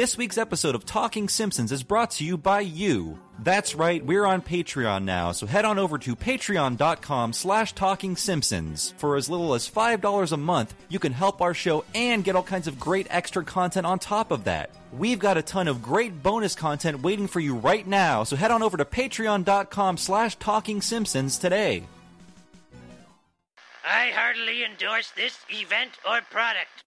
This week's episode of Talking Simpsons is brought to you by you. That's right, we're on Patreon now, so head on over to patreon.com slash talking simpsons. For as little as $5 a month, you can help our show and get all kinds of great extra content on top of that. We've got a ton of great bonus content waiting for you right now, so head on over to patreon.com slash talking simpsons today. I heartily endorse this event or product.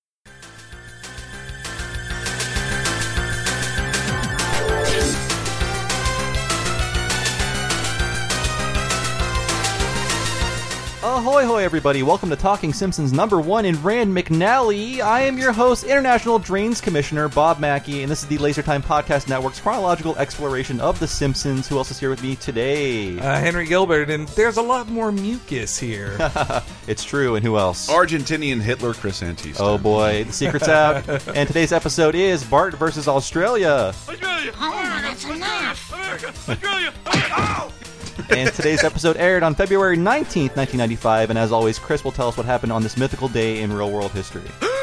Ahoy, hoy, everybody! Welcome to Talking Simpsons number one in Rand McNally. I am your host, International Drains Commissioner Bob Mackey, and this is the Laser Time Podcast Network's chronological exploration of The Simpsons. Who else is here with me today? Uh, Henry Gilbert, and there's a lot more mucus here. it's true, and who else? Argentinian Hitler Chris Antista. Oh boy, the secret's out. and today's episode is Bart versus Australia. Australia! Oh, that's enough. And today's episode aired on February 19th, 1995. And as always, Chris will tell us what happened on this mythical day in real world history.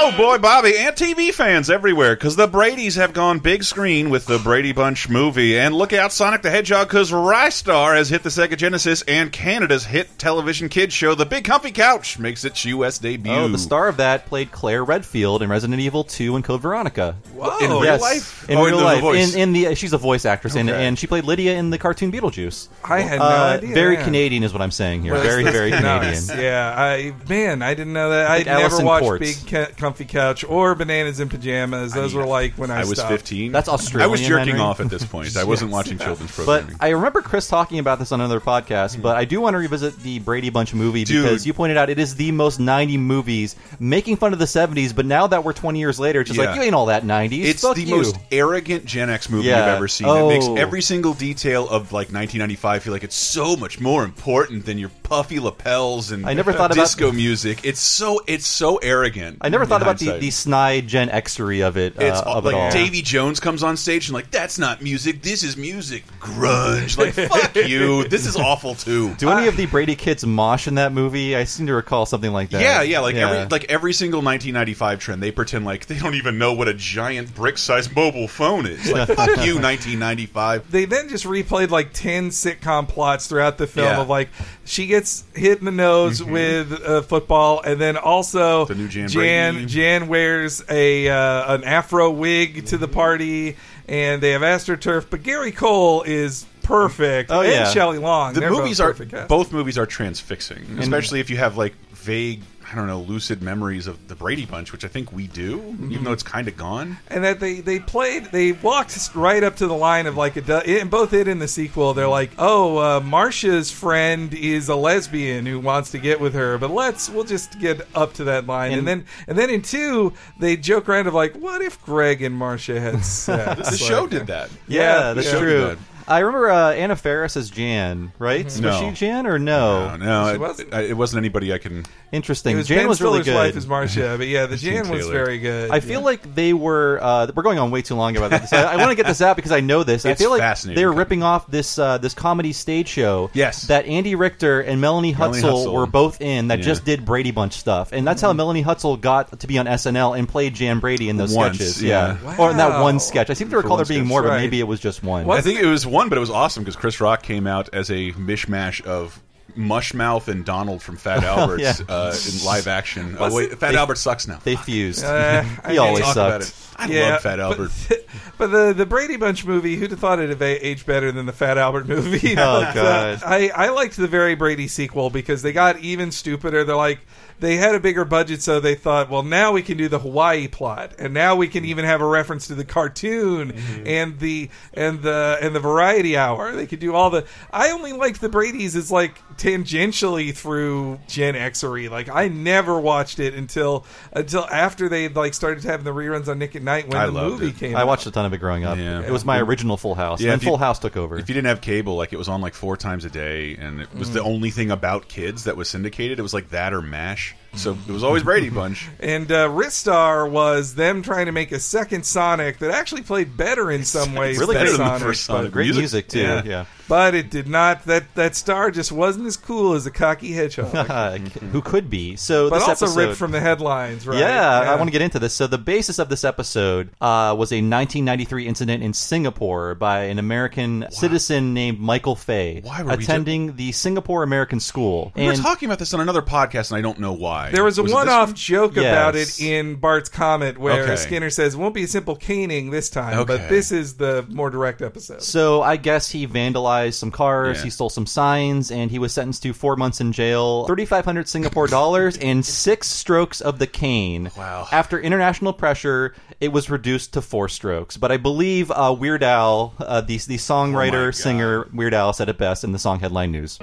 Oh boy, Bobby, and TV fans everywhere, because the Brady's have gone big screen with the Brady Bunch movie. And look out, Sonic the Hedgehog, because Ristar has hit the Sega Genesis, and Canada's hit television kids show, The Big Comfy Couch, makes its U.S. debut. Oh, the star of that played Claire Redfield in Resident Evil 2 and Code Veronica. Whoa. In real yes, life? in Oh, real in the life. voice. In, in the she's a voice actress, and, Okay. and she played Lydia in the cartoon Beetlejuice. I had no Uh, idea. Very yeah. Canadian is what I'm saying here. Well, very, very Canadian. nice. Yeah, I man, I didn't know that. I Like never watched Quartz. Big Ca- Comfy Couch or Bananas in Pajamas. Those I- were like when I, I was stopped. 15. That's Australian. I was jerking Henry. off at this point. I wasn't watching children's But programming. I remember Chris talking about this on another podcast, but I do want to revisit the Brady Bunch movie Dude. because you pointed out it is the most 90 movies, making fun of the 70s, but now that we're 20 years later, it's just Yeah. like, you ain't all that 90s. It's Fuck the you. most arrogant Gen X movie Yeah. you've ever seen. It makes Oh. every single detail of like 1995 feel like it's so much more important than your puffy lapels and I never thought about- disco music. It's so it's so arrogant. I never in thought about the, hindsight. the snide Gen Xery of it. Uh, it's uh, of like it all. Davy Jones comes on stage and like that's not music. This is music. Grunge. Like fuck you. This is awful too. Do any of ah. the Brady kids mosh in that movie? I seem to recall something like that. Yeah, yeah, like every like every single 1995 trend, they pretend like they don't even know what a giant brick-sized mobile phone is. Like fuck you, 1995. They then just replayed like ten sitcom plots throughout the film Yeah. of like she gets hit in the nose mm-hmm. with a football, and then also The new Jan Jan, Brady. Jan wears a uh, an afro wig to the party, and they have astroturf. But Gary Cole is perfect. Oh, and yeah. Shelley Long. The They're movies both are both movies are transfixing, especially if you have like vague, I don't know, lucid memories of the Brady Bunch, which I think we do, Mm-hmm. even though it's kind of gone. and that they they played they walked right up to the line of like a du- in both it and the sequel they're like oh uh, Marcia's friend is a lesbian who wants to get with her but let's we'll just get up to that line and, And- then and then in two they joke around of like what if Greg and Marcia had sex The show did that. Yeah, that's yeah. true. Good. I remember uh, Anna Faris as Jan, right? No. Was she Jan or no? No, no, it, wasn't. it wasn't anybody I can. Interesting. Was Jan Ben was really Stiller's wife good. as Marcia, but yeah, the Jan was very good. I feel like they were. Uh, we're going on way too long about this. I, I want to get this out because I know this. I It's feel like fascinating. they were ripping off this uh, this comedy stage show. Yes. that Andy Richter and Melanie Melanie Hutsell, Hutsell. were both in. That Yeah. just did Brady Bunch stuff, and that's how Melanie Hutsell got to be on SNL and played Jan Brady in those Once, sketches. yeah. or in that one sketch. I seem to recall there being sketch. more, but maybe it was just one. What? I think it was one, but it was awesome because Chris Rock came out as a mishmash of Mushmouth and Donald from Fat Alberts yeah. uh, in live action. Oh wait, Fat They- Albert sucks now. They fused. Uh, he mean- always Talk about sucked. it. I love Fat Albert. But, but the the Brady Bunch movie, who'd have thought it'd have aged better than the Fat Albert movie? Oh, But, uh, God. I I liked the very Brady sequel because they got even stupider. They're like they had a bigger budget, so they thought, well, now we can do the Hawaii plot, and now we can even have a reference to the cartoon Mm-hmm. and the and the and the Variety Hour. They could do all the. I only liked the Brady's as like tangentially through Gen Xery. Like I never watched it until until after they like started having the reruns on Nick at Night when I the movie it. came. I out. watched a ton of it growing up. Yeah. It was my original Full House. Yeah, and if you- Full House took over. If you didn't have cable, like it was on like four times a day, and it was Mm. the only thing about kids that was syndicated. It was like that or Mash. So it was always Brady Bunch. And uh, Ristar was them trying to make a second Sonic that actually played better in some ways. really than better than the first Sonic. Great Music- music, too. Yeah. Yeah. But it did not. That that star just wasn't as cool as a cocky hedgehog. Who could be? So but this also episode, ripped from the headlines, right? Yeah, I want to get into this. So the basis of this episode uh, was a 1993 incident in Singapore by an American citizen named Michael Fay, Why were we attending the Singapore American School. We were talking about this on another podcast, and I don't know why. There was a it this one-off one? joke Yes. about it in Bart's Comet where Okay. Skinner says, "It won't be a simple caning this time, but this is the more direct episode." So I guess he vandalized some cars, Yeah. he stole some signs, and he was sentenced to four months in jail, thirty five hundred Singapore dollars, and six strokes of the cane. Wow. After international pressure, it was reduced to four strokes. But I believe uh, Weird Al, uh, the the songwriter God. singer Weird Al, said it best in the song headline news.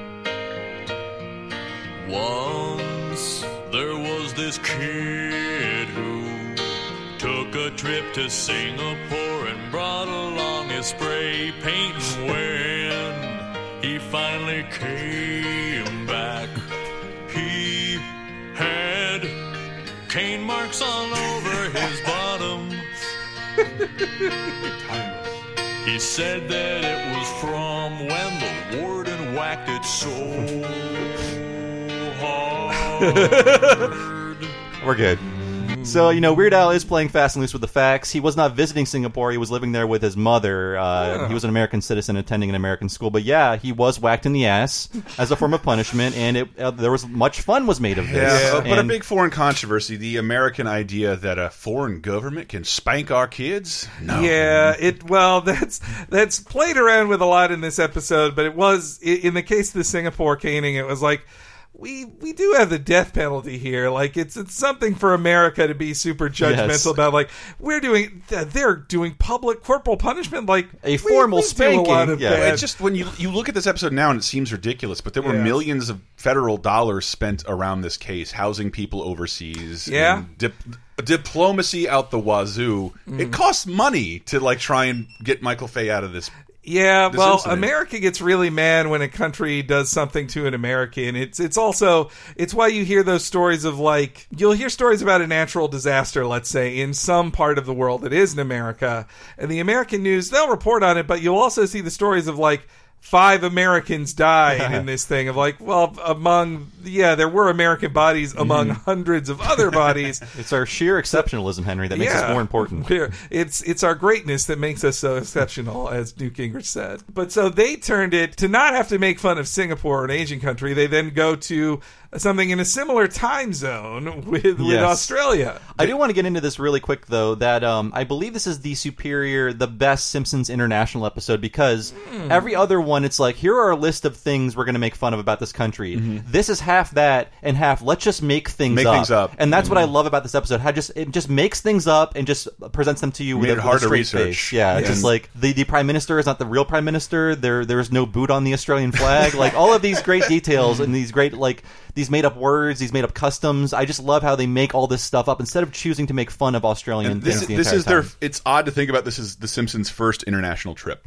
To Singapore and brought along his spray paint. And when he finally came back, he had cane marks all over his bottom. He said that it was from when the warden whacked it so hard. We're good. So, you know, Weird Al is playing fast and loose with the facts. He was not visiting Singapore. He was living there with his mother. Uh, He was an American citizen attending an American school. But yeah, he was whacked in the ass as a form of punishment, and it, uh, there was much fun was made of this. Yeah, but a And- big foreign controversy: the American idea that a foreign government can spank our kids. No, Yeah, it well that's that's played around with a lot in this episode, but it was i- in the case of the Singapore caning, it was like we we do have the death penalty here. Like it's it's something for America to be super judgmental Yes. about. Like we're doing they're doing public corporal punishment. Like A we- formal we do a spanking, lot of yeah. bad- It's just when you you look at this episode now and it seems ridiculous, but there were Yes. millions of federal dollars spent around this case, housing people overseas. Yeah. and dip, diplomacy out the wazoo. Mm. It costs money to like try and get Michael Fay out of this. Yeah, well, incident. America gets really mad when a country does something to an American. It's it's also it's why you hear those stories of like you'll hear stories about a natural disaster, let's say, in some part of the world that isn't America, and the American news they'll report on it, but you'll also see the stories of like five Americans died in this thing of like, well, among yeah, there were American bodies among mm. hundreds of other bodies. It's our sheer exceptionalism, Henry, that makes us more important. It's it's our greatness that makes us so exceptional, as Newt Gingrich said. But so they turned it to not have to make fun of Singapore, an Asian country. They then go to something in a similar time zone with with Australia. I do want to get into this really quick, though. That um, I believe this is the superior, the best Simpsons International episode because Hmm. every other one, it's like here are a list of things we're going to make fun of about this country. This is half that and half. Let's just make things Mm-hmm. Make up. things up. and that's what I love about this episode. How just it just makes things up and just presents them to you with a, hard with a to straight research. face. Yeah, Yeah. just like the the prime minister is not the real prime minister. There there is no boot on the Australian flag. like all of these great details and these great like these made up words, these made up customs. I just love how they make all this stuff up instead of choosing to make fun of Australian And this things is, the this entire is their. It's odd to think about. This is the Simpsons' first international trip.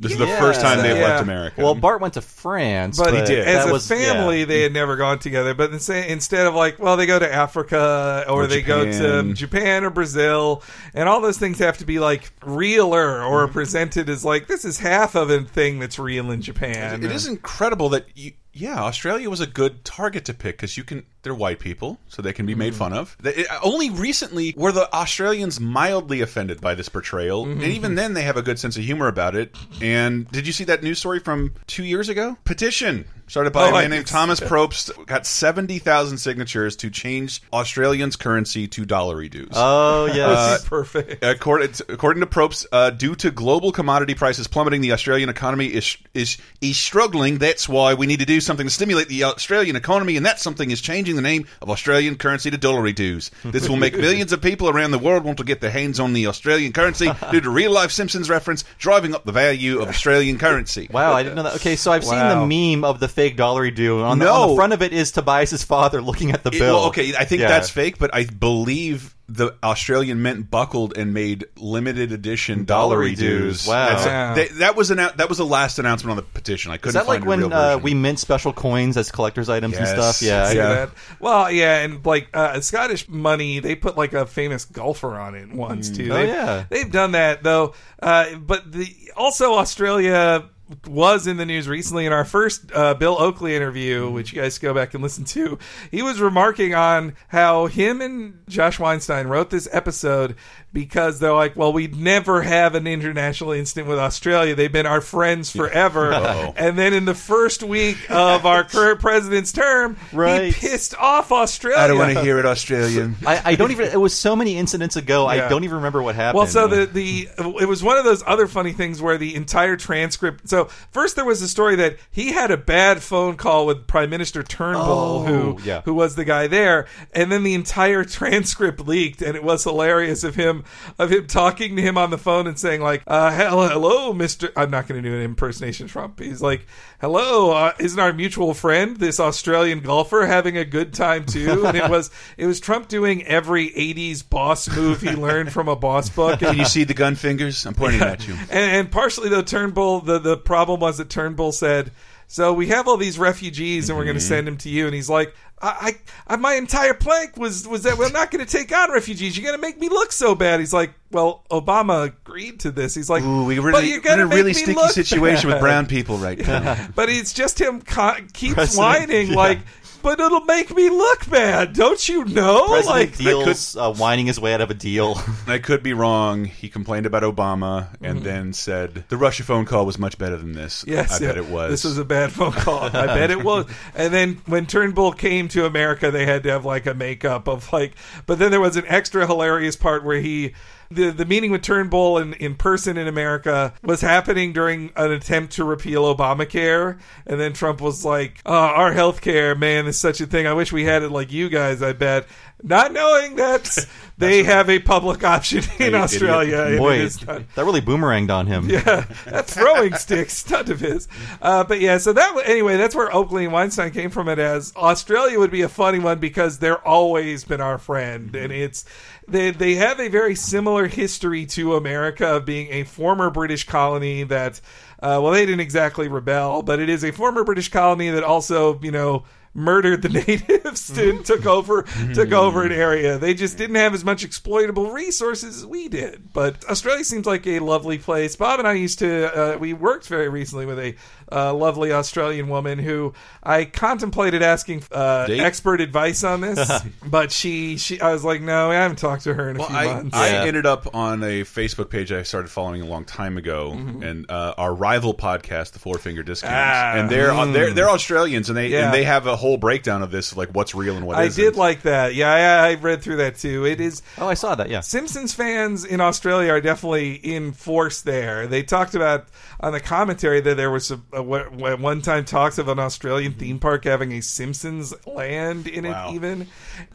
This is the first time they've Yeah. left America. Well, Bart went to France, But, but, He did. as that a was, family, yeah. they had never gone together. But instead, instead of like, well, they go to Africa or, Or they go to Japan. Japan or Brazil, and all those things have to be like realer or Mm-hmm. presented as like this is half of a thing that's real in Japan. It is incredible that you, yeah, Australia was a good target to pick because you can. They're white people, so they can be Mm-hmm. made fun of. They, only recently were the Australians mildly offended by this portrayal, Mm-hmm. and even then they have a good sense of humor about it. And did you see that news story from two years ago? Petition started by Oh, a man I named Thomas Probst got seventy thousand signatures to change Australians' currency to dollary dues. Oh yes, perfect. According, according to Probst, uh, due to global commodity prices plummeting, the Australian economy is is is struggling. That's why we need to do something to stimulate the Australian economy, and that something is changing the name of Australian currency to dollary dues. This will make millions of people around the world want to get their hands on the Australian currency due to real life Simpsons reference, driving up the value of Australian currency. Wow, I didn't know that. Okay, so I've Wow. seen the meme of the fake dollar due. On, the, on the front of it is Tobias's father looking at the It- bill. well, okay, I think Yeah. that's fake, but I believe the Australian Mint buckled and made limited edition dollary Dollary dues. dues, wow. And Wow. they- that was an that was the last announcement on the petition. I couldn't Is that find like a when real uh, we mint special coins as collector's items and stuff? Yeah, See Yeah. Well, yeah, and like uh, Scottish money, they put like a famous golfer on it once too. Oh, They've- yeah. they've done that though. Uh, but the also Australia was in the news recently in our first uh, Bill Oakley interview, which you guys go back and listen to. He was remarking on how him and Josh Weinstein wrote this episode because they're like, well, we'd never have an international incident with Australia. They've been our friends forever. Uh-oh. and then in the first week of our current president's term, Right. he pissed off Australia. I don't want to hear it, Australian. I, I don't even. It was so many incidents ago. Yeah. I don't even remember what happened. Well, so the the it was one of those other funny things where the entire transcript. So first there was a story that he had a bad phone call with Prime Minister Turnbull, Oh, who yeah. who was the guy there, and then the entire transcript leaked, and it was hilarious of him of him talking to him on the phone and saying like, uh, "Hello, hello, Mister." I'm not going to do an impersonation Trump. He's like, "Hello, uh, isn't our mutual friend this Australian golfer having a good time too?" And it was it was Trump doing every '80s boss move he learned from a boss book. Can you see the gun fingers? I'm pointing at you. And, and partially though Turnbull, the the problem was that Turnbull said, "So we have all these refugees, and we're going to send them to you." And he's like, I, I, my entire plank was was that we're not going to take on refugees. You're going to make me look so bad." He's like, "Well, Obama agreed to this." He's like, Ooh, we but really you're gonna in a make really me sticky look situation with brown people right now. But it's just him co- keeps whining yeah. like, "But it'll make me look bad, don't you know?" President like, deals uh, whining his way out of a deal. I could be wrong. He complained about Obama and then said the Russia phone call was much better than this. Yes, I yeah. bet it was. This was a bad phone call. I bet it was. And then when Turnbull came to America, they had to have like a makeup of like. But then there was an extra hilarious part where he. The, the meeting with Turnbull in, in person in America was happening during an attempt to repeal Obamacare. And then Trump was like, oh, our health care, man, is such a thing. I wish we had it like you guys, I bet. Not knowing that they have a public option in you Australia. Boy, not- that really boomeranged on him. yeah, that throwing stick stunt of his. Uh, but yeah, so that anyway, that's where Oakley and Weinstein came from. It as Australia would be a funny one because they're always been our friend, and it's they they have a very similar history to America of being a former British colony that. Uh, well, they didn't exactly rebel, but it is a former British colony that also, you know, murdered the natives and took over took over an area. They just didn't have as much exploitable resources as we did. But Australia seems like a lovely place. Bob and I used to uh, we worked very recently with a uh, lovely Australian woman who I contemplated asking uh, expert advice on this, but she she I was like, no, I haven't talked to her in a Well, few I, months. I Yeah. ended up on a Facebook page I started following a long time ago, and uh, our rival podcast, the Four Finger Discounts, Ah. and they're they're they're Australians, and they Yeah. and they have a whole breakdown of this, like what's real and what I isn't. did like that. Yeah, I, I read through that too. It is Oh, I saw that. Yeah. Simpsons fans in Australia are definitely in force there. They talked about on the commentary that there was a, a, a one time talks of an Australian theme park having a Simpsons land in Wow. it. Even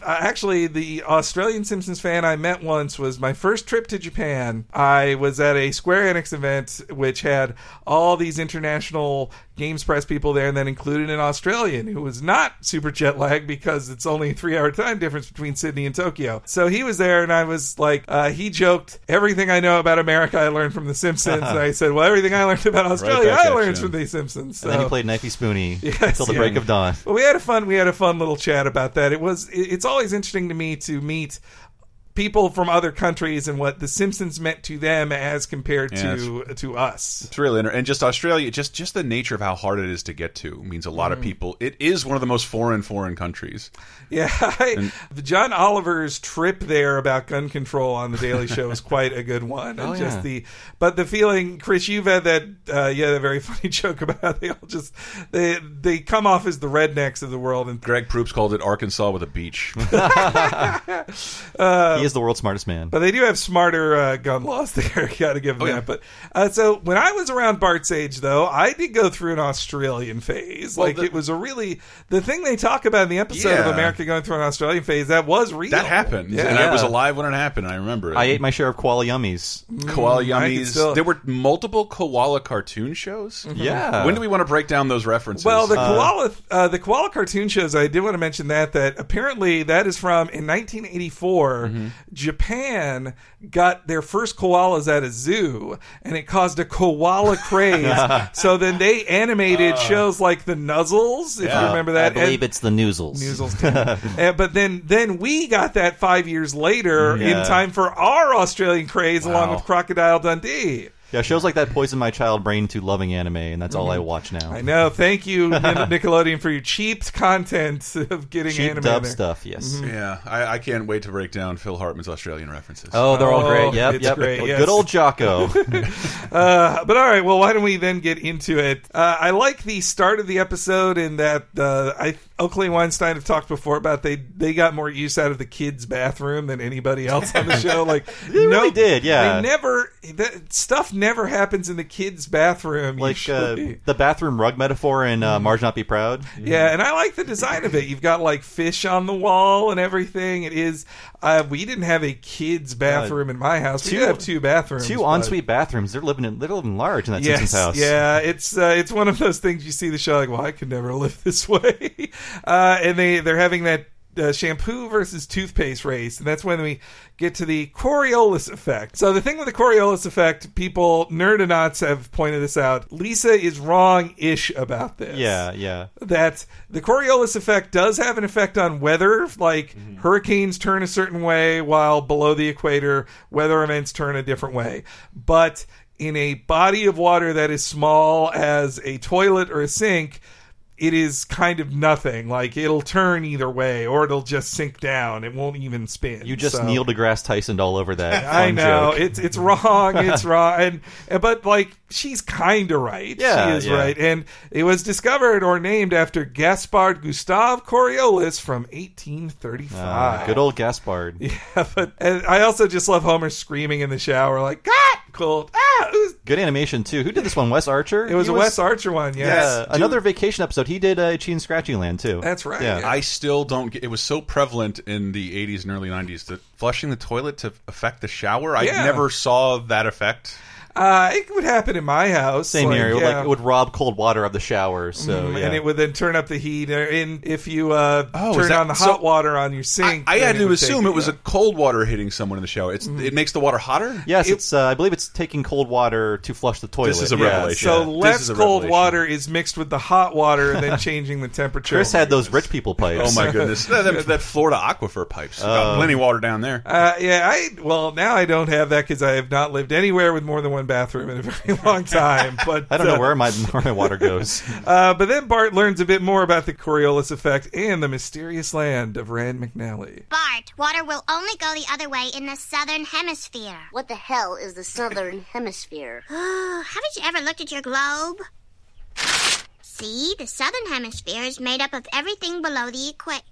uh, actually, the Australian Simpsons fan I met once was my first trip to Japan. I was at a Square Enix event which had all these international Games Press people there, and then included an Australian who was not super jet lagged because it's only a three hour time difference between Sydney and Tokyo. So he was there, and I was like, uh, he joked, Everything I know about America I learned from The Simpsons. and I said, Well, everything I learned about Australia back I learned you. from The Simpsons. And then he played Knifey Spoony Yes, until the yeah. break of dawn. but we had a fun we had a fun little chat about that. It was it- it's always interesting to me to meet people from other countries and what the Simpsons meant to them as compared Yeah, to to us. It's really inter- and just Australia, just just the nature of how hard it is to get to means a lot of people. It is one of the most foreign foreign countries. Yeah, I, John Oliver's trip there about gun control on the Daily Show was quite a good one. And Oh, just yeah. the but the feeling, Chris, you've had that uh, yeah, a very funny joke about how they all just they they come off as the rednecks of the world and Greg Proops called it Arkansas with a beach. he is the world's smartest man. But they do have smarter uh, gun laws there. Got to give them Oh, yeah. that. But uh, so when I was around Bart's age, though, I did go through an Australian phase. Well, like the- it was a really the thing they talk about in the episode of America going through an Australian phase. That was real. that happened, Yeah. and I was alive when it happened. I remember it. I ate my share of koala yummies. koala yummies. still- There were multiple koala cartoon shows. Yeah. When do we want to break down those references? Well, the koala, uh, the koala cartoon shows. I did want to mention that that apparently that is from in 1984. Mm-hmm. Japan got their first koalas at a zoo, and it caused a koala craze. so then they animated shows like the Nuzzles, if you remember I that. believe and- it's the Noozles. Noozles too. Uh, but then, then we got that five years later Yeah. in time for our Australian craze, along Wow. with Crocodile Dundee. Yeah, shows like that poison my child brain to loving anime, and that's all I watch now. Mm-hmm. I know. Thank you, Nickelodeon, for your cheap content of getting Cheap anime. dub there. stuff, yes. Yeah, I, I can't wait to break down Phil Hartman's Australian references. Oh, they're all Oh, great. Yep, it's yep. great, Good old Jocko. Uh, but all right, well, why don't we then get into it? Uh, I like the start of the episode in that uh, I Oakley and Weinstein have talked before about they they got more use out of the kids' bathroom than anybody else on the show. Like They really did, yeah. They never that stuff never happens in the kids' bathroom. like uh, the bathroom rug metaphor in uh, Marge Not Be Proud. Yeah, and I like the design of it. You've got like fish on the wall and everything. It is. Uh, we didn't have a kids' bathroom in my house. We two- did have two bathrooms. Two but- ensuite bathrooms. They're living in they're living large in that Yes, Simpsons house. yeah, it's uh, it's one of those things you see the show like, well, I could never live this way, uh, and they they're having that uh, shampoo versus toothpaste race, and that's when we get to the Coriolis effect. So the thing with the Coriolis effect, people nerdonauts have pointed this out. Lisa is wrong-ish about this Yeah, yeah. that the Coriolis effect does have an effect on weather. Like hurricanes turn a certain way, while below the equator, weather events turn a different way. But in a body of water that is small as a toilet or a sink, it is kind of nothing. Like it'll turn either way, or it'll just sink down. It won't even spin. You just So- Neil deGrasse Tyson all over that. I know joke. it's it's wrong. It's wrong, and and- but like she's kind of right. Yeah, she is yeah. right, and it was discovered or named after Gaspard Gustave Coriolis from 1835. Ah, good old Gaspard. Yeah, but and I also just love Homer screaming in the shower like "Ah, cold ah." Was, Good animation too. Who did this one? Wes Archer. it was He a Wes Archer one. Yes. Yeah, another vacation episode. He did uh, Itchy and Scratchy Land too. That's right, Yeah. yeah. I still don't get. It was so prevalent in the 80s and early 90s that flushing the toilet to affect the shower. I Yeah. never saw that effect. Uh, it would happen in my house. Same like, here. It would, yeah. like it would rob cold water of the shower. So Mm, yeah. and it would then turn up the heat. uh, And if you uh, Oh, turn that- on the so- hot water on your sink, I, I had to assume it was yeah. a cold water hitting someone in the shower. It's it makes the water hotter. yes, it- it's. Uh, I believe it's taking cold water to flush the toilet. This is a Yeah, revelation. So Yeah. This less cold revelation. water is mixed with the hot water and then changing the temperature. Chris had those rich people pipes. Oh my goodness, that, that, that Florida aquifer pipes. Got plenty of water down there. Uh, yeah, I well now I don't have that because I have not lived anywhere with more than one bathroom in a very long time. But I don't know uh, where my where my water goes. Uh, but then Bart learns a bit more about the Coriolis effect and the mysterious land of Rand McNally. Bart, water will only go the other way in the southern hemisphere. What the hell is the southern hemisphere? Haven't you ever looked at your globe? See, the southern hemisphere is made up of everything below the equator.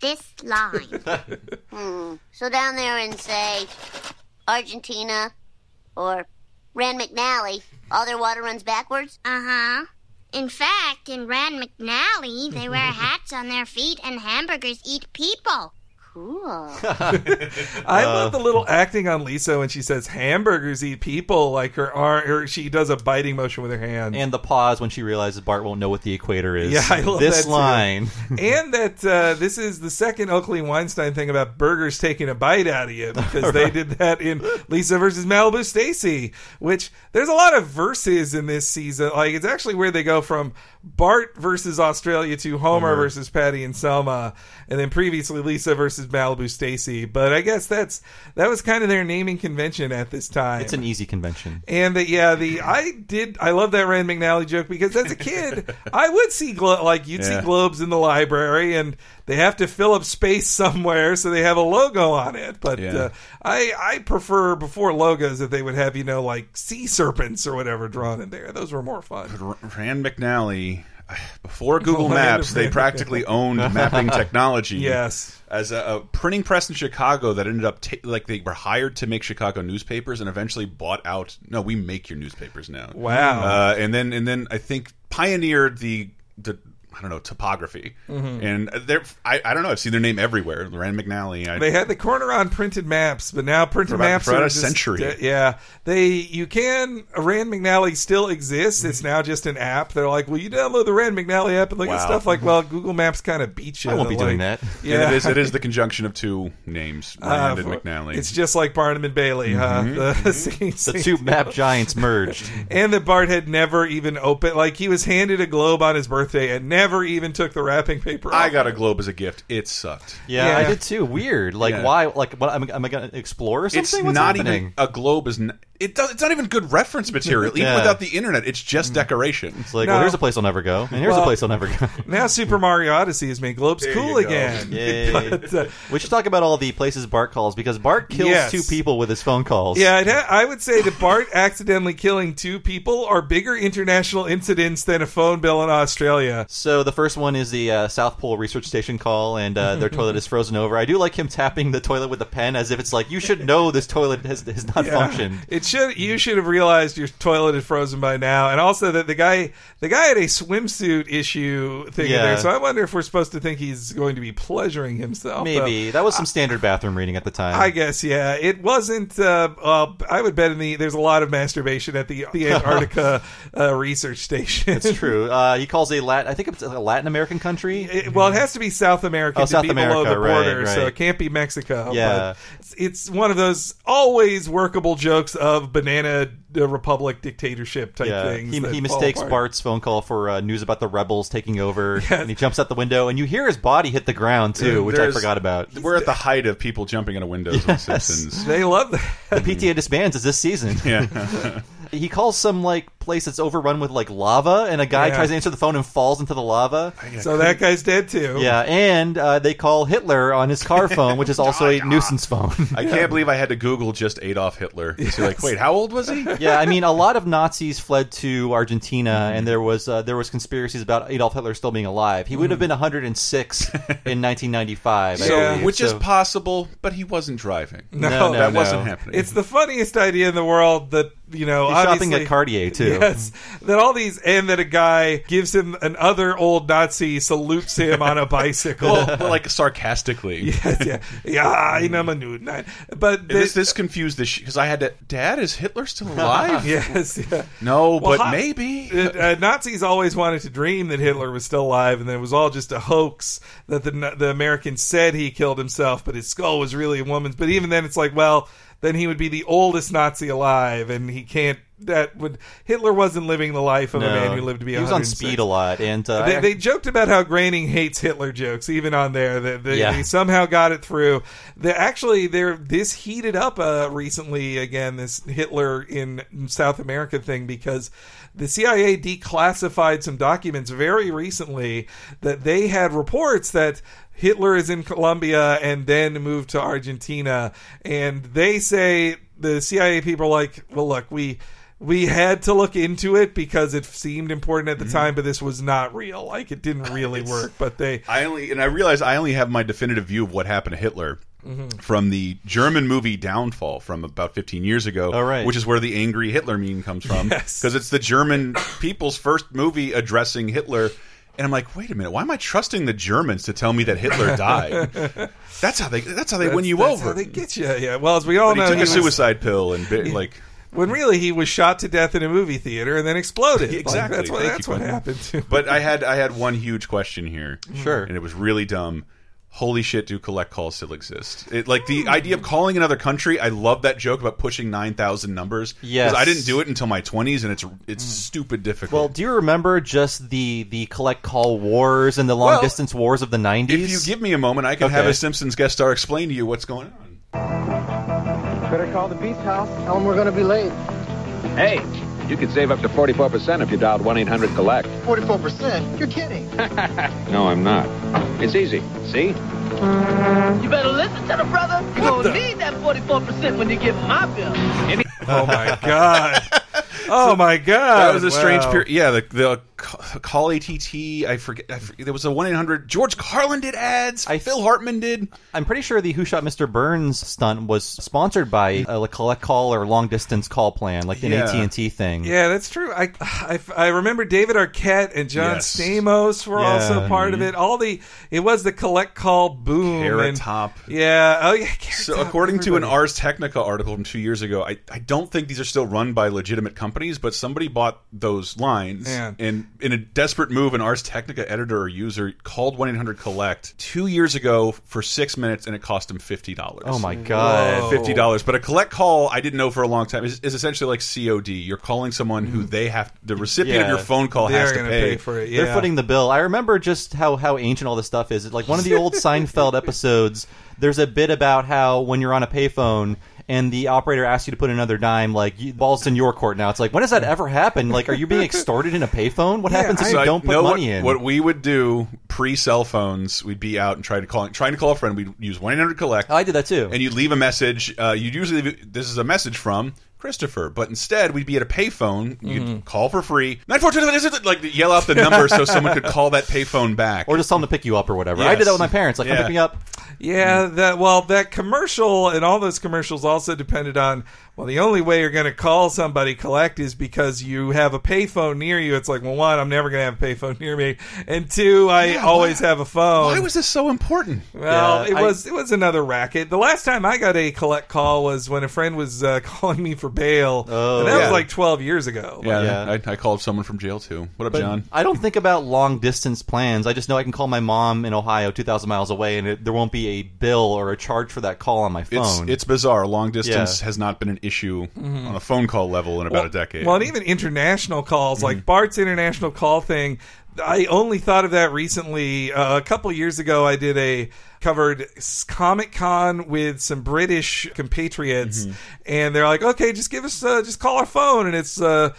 This line. So down there in, say, Argentina or Rand McNally, all their water runs backwards? Uh huh. In fact, in Rand McNally, they wear hats on their feet and hamburgers eat people. Cool. I love the little acting on Lisa when she says hamburgers eat people. Like her arm, her, she does a biting motion with her hand. And the pause when she realizes Bart won't know what the equator is. Yeah, I love this that too. line. and that uh, this is the second Oakley Weinstein thing about burgers taking a bite out of you because they did that in Lisa versus Malibu Stacy, which there's a lot of verses in this season. Like it's actually where they go from Bart versus Australia to Homer versus Patty and Selma, and then previously Lisa versus Malibu Stacy. But I guess that's that was kind of their naming convention at this time. It's an easy convention. And the, yeah, the I did I love that Rand McNally joke because as a kid I would see glo- like you'd Yeah. see globes in the library and they have to fill up space somewhere so they have a logo on it. But Yeah. uh, I I prefer before logos that they would have you know like sea serpents or whatever drawn in there. Those were more fun. R- Rand McNally, before Google Maps, they practically owned mapping technology. Yes. As a, a printing press in Chicago that ended up ta like they were hired to make Chicago newspapers and eventually bought out. No, we make your newspapers now. Wow. Uh, and then and then I think pioneered the the I don't know topography, Mhm. and they're I, I don't know. I've seen their name everywhere. Rand McNally. I, They had the corner on printed maps, but now printed maps for about are a just- century. uh, yeah, they you can Rand McNally still exists. It's Mm-hmm. now just an app. They're like, well, you download the Rand McNally app and look at stuff like, well, Google Maps kind of beats you. I won't be doing that. Yeah, And it is it is the conjunction of two names, Uh, Rand and McNally. It's just like Barnum and Bailey, huh? Mhm. The, same- The two map giants merged. and that Bart had never even opened, like he was handed a globe on his birthday and never even took the wrapping paper. I got a globe as a gift. It sucked. Yeah, Yeah. I did too. Weird. Like, Yeah. why? Like, what? Am, I- am I going to explore or something? It's What's not happening? even a globe. Is n- it? Does, it's not even good reference material. Even Yeah. without the internet, it's just decoration. It's like, No. well, here's a place I'll never go, and here's Well, a place I'll never go. Now Super Mario Odyssey has made globes There cool you go. again. Yay. But, uh, we should talk about all the places Bart calls because Bart kills Yes. two people with his phone calls. Yeah, I'd ha- I would say that Bart accidentally killing two people are bigger international incidents than a phone bill in Australia. So the first one is the uh, South Pole Research Station call, and uh, their toilet is frozen over. I do like him tapping the toilet with a pen, as if it's like you should know this toilet has, has not Yeah. functioned. It should you should have realized your toilet is frozen by now, and also that the guy the guy had a swimsuit issue thing in Yeah. there. So I wonder if we're supposed to think he's going to be pleasuring himself. Maybe that was some standard bathroom reading at the time. I guess yeah, it wasn't. Uh, uh, I would bet in the there's a lot of masturbation at the the Antarctica uh, research station. It's true. Uh, he calls a Lat. I think it's a Latin American country. It- well, it has to be South America Oh, to South be below America, the right, border, so it can't be Mexico. Yeah. but it's, it's one of those always workable jokes of banana republic dictatorship type Yeah, things. he, he mistakes apart. Bart's phone call for uh, news about the rebels taking over, and he jumps out the window, and you hear his body hit the ground too, which I forgot about. We're at the height of people jumping out of windows on Simpsons. They love that. The PTA disbands is this season. Yeah. he calls some like place that's overrun with like lava, and a guy Yeah. tries to answer the phone and falls into the lava. So that guy's dead too. Yeah, and uh, they call Hitler on his car phone, which is also a nuisance phone. I can't believe I had to Google just Adolf Hitler. To see, like, wait, how old was he? yeah, I mean, a lot of Nazis fled to Argentina, and there was uh, there was conspiracies about Adolf Hitler still being alive. He would have been 106 in 1995, I So- believe. Which is So- possible, but he wasn't driving. No, No, no, that no. wasn't happening. It's the funniest idea in the world that you know. He's shopping obviously, at Cartier too. Yes, that all these, and that a guy gives him an other old Nazi salutes him on a bicycle. well, like sarcastically. yes, yeah, yeah, I know, Manu. But This the- this confused this because I had to. Dad, is Hitler still alive? yes, yeah. No, Well, but hi- maybe. Uh, uh, Nazis always wanted to dream that Hitler was still alive, and that it was all just a hoax. That the the Americans said he killed himself, but his skull was really a woman's. But even then, it's like, well, then he would be the oldest Nazi alive, and he can't. That would Hitler wasn't living the life of a No. man who lived to be. He was on 106. speed a lot, and uh, They, they joked about how Groening hates Hitler jokes, even on there. That they, Yeah. they somehow got it through. The, actually, there this heated up uh, recently again. This Hitler in South America thing because the CIA declassified some documents very recently that they had reports that. Hitler is in Colombia and then moved to Argentina, and they say the CIA people are like, "Well, look, we we had to look into it because it seemed important at the time, but this was not real. Like it didn't really work. But they, I only and I realize I only have my definitive view of what happened to Hitler Mm-hmm. from the German movie Downfall from about 15 years ago, Oh, right. which is where the angry Hitler meme comes from Yes. because it's the German people's first movie addressing Hitler. And I'm like, wait a minute, why am I trusting the Germans to tell me that Hitler died? that's how they. That's how they win you that's over. How they get you. Yeah. Well, as we all But he know, took a was- suicide pill and bit, like when really he was shot to death in a movie theater and then exploded. Like, Exactly. that's what that's you, what happened to. But I had I had one huge question here. Sure. And it was really dumb. Holy shit, do collect calls still exist? It, like the idea of calling another country, I love that joke about pushing 9,000 numbers. Yes. I didn't do it until my 20s and it's it's mm. stupid difficult. well, do you remember just the the collect call wars and the long Well, distance wars of the 90s? if you give me a moment, I can have a Simpsons guest star explain to you what's going on. Better call the beach house. Tell them we're going to be late. Hey, you could save up to 44% if you dialed 1-800-COLLECT. 44%? You're kidding. No, I'm not. It's easy. See? You better listen to the brother. You're gonna need that 44% when you get my bill. oh my god. Oh my god. that was a strange Wow. period. Yeah, the, the call ATT. I forget, I forget. There was a one eight hundred. George Carlin did ads. I, Phil Hartman did. I'm pretty sure the Who Shot Mr. Burns stunt was sponsored by a like, collect call or long distance call plan, like an Yeah. AT and T thing. Yeah, that's true. I, I, I remember David Arquette and John Yes. Stamos were Yeah. also part of it. All the it was the collect call boom. Carrot and- Top. Yeah. Oh yeah. Carrot So, Top, according to an. Ars Technica article from two years ago, I, I don't think these are still run by legitimate companies, but somebody bought those lines. Man. And in a desperate move, an Ars Technica editor or user called 1 800 Collect two years ago for six minutes, and it cost him $50. Oh my god. Whoa. Fifty dollars, but a collect call I didn't know for a long time is, is essentially like COD. You're calling someone who mm. they have the recipient of your phone call They're has to gonna pay. pay for it. Yeah. They're footing the bill. I remember just how how ancient all this stuff is. Like one of the old Seinfeld episodes. There's a bit about how when you're on a payphone and the operator asks you to put another dime, like you, ball's in your court now. It's like when does that ever happen? Like, are you being extorted in a payphone? What happens if So you don't put money what, in? What we would do pre cell phones, we'd be out and try to call trying to call a friend. We'd use one eight hundred collect. I did that too. and you'd leave a message. Uh, you'd usually leave, this is a message from Christopher, but instead we'd be at a payphone. You'd Mm-hmm. call for free. Nine four two like yell out the number so someone could call that payphone back. or just tell them to pick you up or whatever. I did that with my parents. Like, come Yeah. pick me up. Yeah, that well, that commercial and all those commercials also depended on well, the only way you're going to call somebody collect is because you have a payphone near you. It's like, well, one, I'm never going to have a payphone near me, and two, I Yeah, always why- have a phone. Why was this so important? Well, Yeah, it I- was it was another racket. The last time I got a collect call was when a friend was uh, calling me for bail, Oh. and that Yeah. was like 12 years ago. Yeah, Yeah. I, I called someone from jail too. What up, But John? I don't think about long distance plans. I just know I can call my mom in Ohio, two thousand miles away, and it, there won't be a bill or a charge for that call on my It's phone. it's bizarre. Long distance Yeah. has not been an issue on a phone call level in about a decade. Mm-hmm. Well, and even international calls, Mm-hmm. like Bart's international call thing, I only thought of that recently. Uh, a couple years ago, I did a covered Comic Con with some British compatriots, Mm-hmm. and they're like, "Okay, just give us, uh, just call our phone," and it's uh,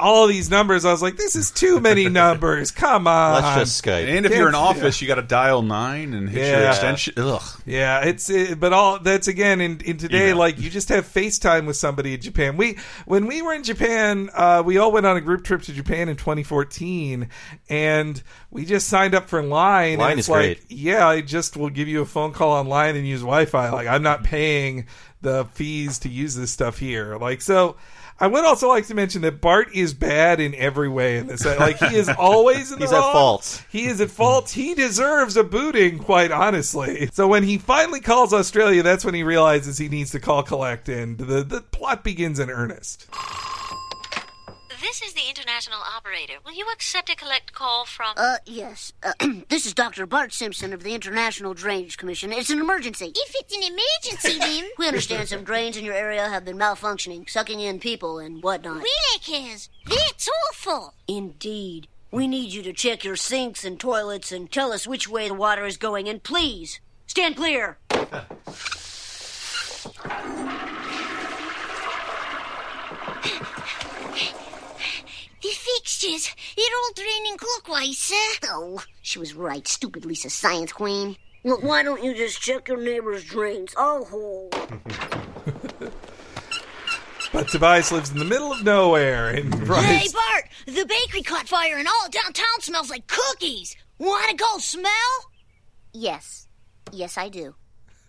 all these numbers. I was like, "This is too many numbers. Come on." Let's just Skype. and if you're in Yeah. office, you got to dial nine and hit your Yeah. extension. Ugh. Yeah, it's it, but all that's again in, in today Email. like you just have FaceTime with somebody in Japan. We when we were in Japan, uh, we all went on a group trip to Japan in 2014, and we just signed up for Line. Line and it's is like, great. yeah, I just will give you a phone call online and use Wi-Fi. Like I'm not paying the fees to use this stuff here. Like so. I would also like to mention that Bart is bad in every way in this. Uh, like he is always in the He's at wrong. fault. He is at fault. He deserves a booting, quite honestly. So when he finally calls Australia, that's when he realizes he needs to call collect, and the the plot begins in earnest. This is the international operator. Will you accept a collect call from. Uh, yes. Uh, this is Dr. Bart Simpson of the International Drainage Commission. It's an emergency. If it's an emergency, then We understand some drains in your area have been malfunctioning, sucking in people and whatnot. really, Kaz, that's awful. Indeed. We need you to check your sinks and toilets and tell us which way the water is going, and please, stand clear. The fixtures, they're all draining clockwise, sir. Oh, she was right, stupid Lisa Science Queen. Look, why don't you just check your neighbor's drains? Oh, But Tobias lives in the middle of nowhere in and Hey, writes, Bart, the bakery caught fire and all downtown smells like cookies. Want to go smell? yes. Yes, I do.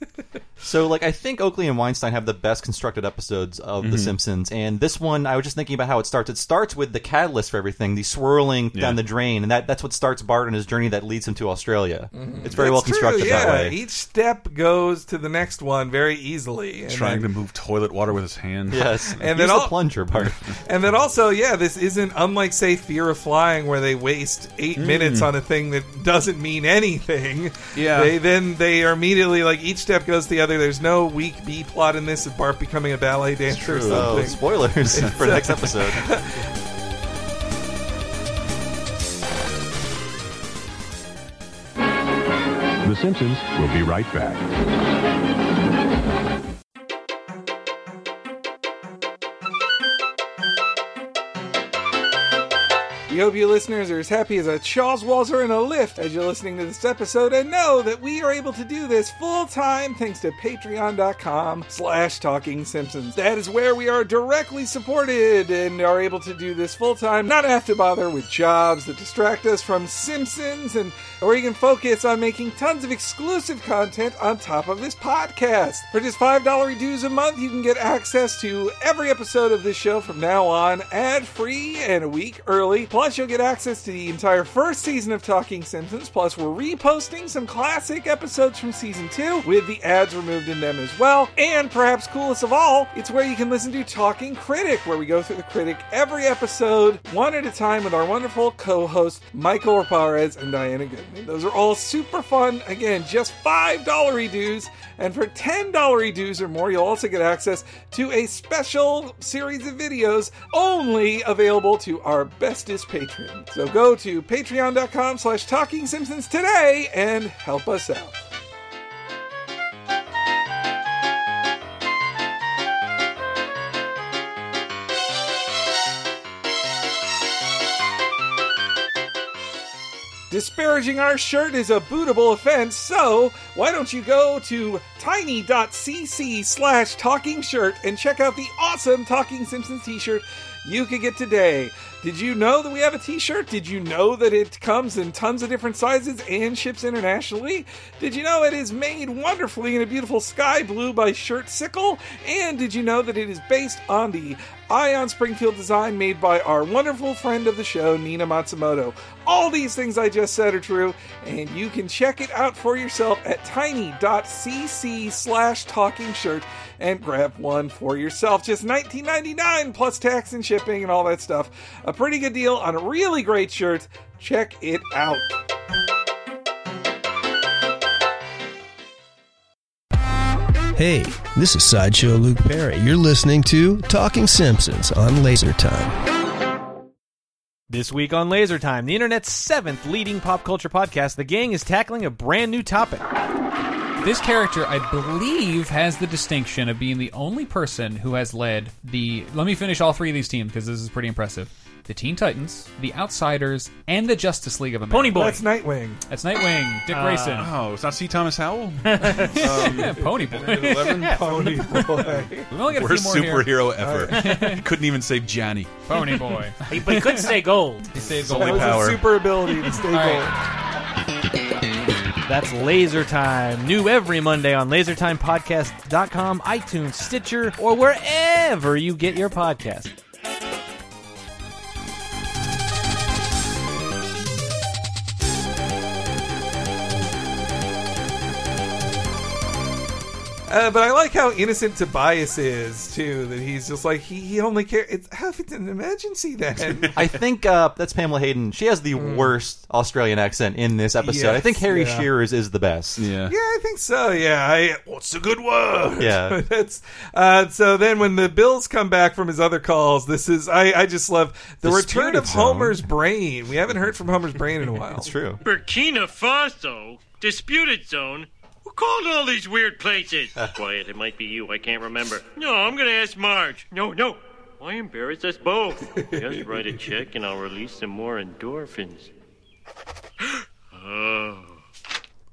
So, like, I think Oakley and Weinstein have the best constructed episodes of Mm-hmm. The Simpsons, and this one, I was just thinking about how it starts. It starts with the catalyst for everything, the swirling Yeah. down the drain, and that, that's what starts Bart on his journey that leads him to Australia. It's very well Mm-hmm. Constructed true, that way. Each step goes to the next one very easily. And Trying then- to move toilet water with his hands. Yes, And and then then the all- plunger part. And then also, yeah, this isn't unlike say Fear of Flying, where they waste eight minutes on a thing that doesn't mean anything. Yeah. they then they are immediately like each step goes to the other. There's no weak B plot in this of Bart becoming a ballet dancer or So, something. Oh, spoilers for the next episode. The Simpsons will be right back. We hope you listeners are as happy as a Charles Walzer in a lift as you're listening to this episode and know that we are able to do this full time thanks to patreon.com slash talking simpsons. That is where we are directly supported and are able to do this full time, not have to bother with jobs that distract us from Simpsons and or you can focus on making tons of exclusive content on top of this podcast. For just $5 dues a month, you can get access to every episode of this show from now on, ad free and a week early. Plus, you'll get access to the entire first season of Talking Simpsons. Plus, we're reposting some classic episodes from season two with the ads removed in them as well. And perhaps coolest of all, it's where you can listen to Talking Critic, where we go through the critic every episode, one at a time, with our wonderful co hosts, Michael Raparez and Diana Goodman. Those are all super fun. Again, just $5 dues. And for $10 dues or more, you'll also get access to a special series of videos only available to our bestest patrons. So go to patreon.com slash talking today and help us out. Disparaging our shirt is a bootable offense, so why don't you go to tiny.cc slash talking shirt and check out the awesome Talking Simpsons t shirt you could get today. Did you know that we have a t shirt? Did you know that it comes in tons of different sizes and ships internationally? Did you know it is made wonderfully in a beautiful sky blue by Shirt Sickle? And did you know that it is based on the Ion Springfield design made by our wonderful friend of the show, Nina Matsumoto? All these things I just said are true, and you can check it out for yourself at tiny.cc slash talking shirt and grab one for yourself. Just $19.99 plus tax and shipping and all that stuff. A pretty good deal on a really great shirt. Check it out. Hey, this is Sideshow Luke Perry. You're listening to Talking Simpsons on Laser Time. This week on Laser Time, the internet's seventh leading pop culture podcast, the gang is tackling a brand new topic. This character, I believe, has the distinction of being the only person who has led the. Let me finish all three of these teams because this is pretty impressive. The Teen Titans, the Outsiders, and the Justice League of America. Pony Boy. That's Nightwing. That's Nightwing. Dick Uh, Grayson. Oh, it's not C. Thomas Howell? Yeah, Pony Boy. Pony Boy. We've only got a Worst few more here. superhero ever. Couldn't even save Johnny. Pony Boy. He- but he could stay gold. He saved Only gold. That was power. a super ability to stay All gold. right. That's Laser Time. New every Monday on lasertimepodcast.com, iTunes, Stitcher, or wherever you get your podcast. Uh, but I like how innocent Tobias is too. That he's just like he, he only cares. It's how if it's an emergency then. I think uh, that's Pamela Hayden. She has the worst Australian accent in this episode. I think Harry yeah. Shearers is the best. Yeah. Yeah, I think so. Yeah, I, what's a good word? Yeah. that's uh, so. Then when the Bills come back from his other calls, this is I, I just love the, The return of Zone. Homer's brain. We haven't heard from Homer's brain in a while. It's true. Burkina Faso? Disputed zone? Who called all these weird places? Quiet, it might be you. I can't remember. No, I'm gonna ask Marge. No, no. Why embarrass us both? Just write a check and I'll release some more endorphins. oh.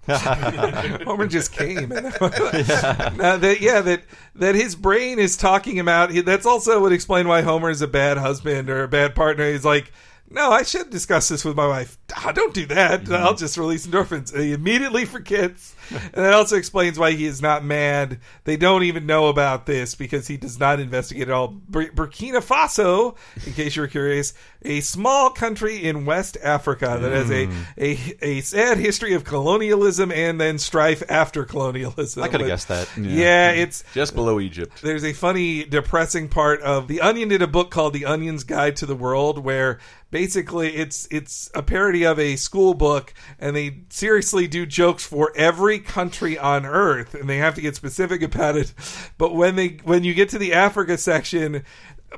Homer just came. Now that yeah, that that his brain is talking him out. That's also would explain why Homer is a bad husband or a bad partner. He's like, no, I should discuss this with my wife. Ah, don't do that. Mm-hmm. I'll just release endorphins. And he immediately forgets. and that also explains why he is not mad. They don't even know about this because he does not investigate at all. Bur- Burkina Faso, in case you were curious, a small country in West Africa that has a, mm. a a sad history of colonialism and then strife after colonialism. I could have guessed that. Yeah, mm. it's Just below Egypt. there's a funny, depressing part of The Onion did a book called The Onion's Guide to the World, where basically it's it's a parody of a school book, and they seriously do jokes for every country on Earth, and they have to get specific about it. But when they when you get to the Africa section.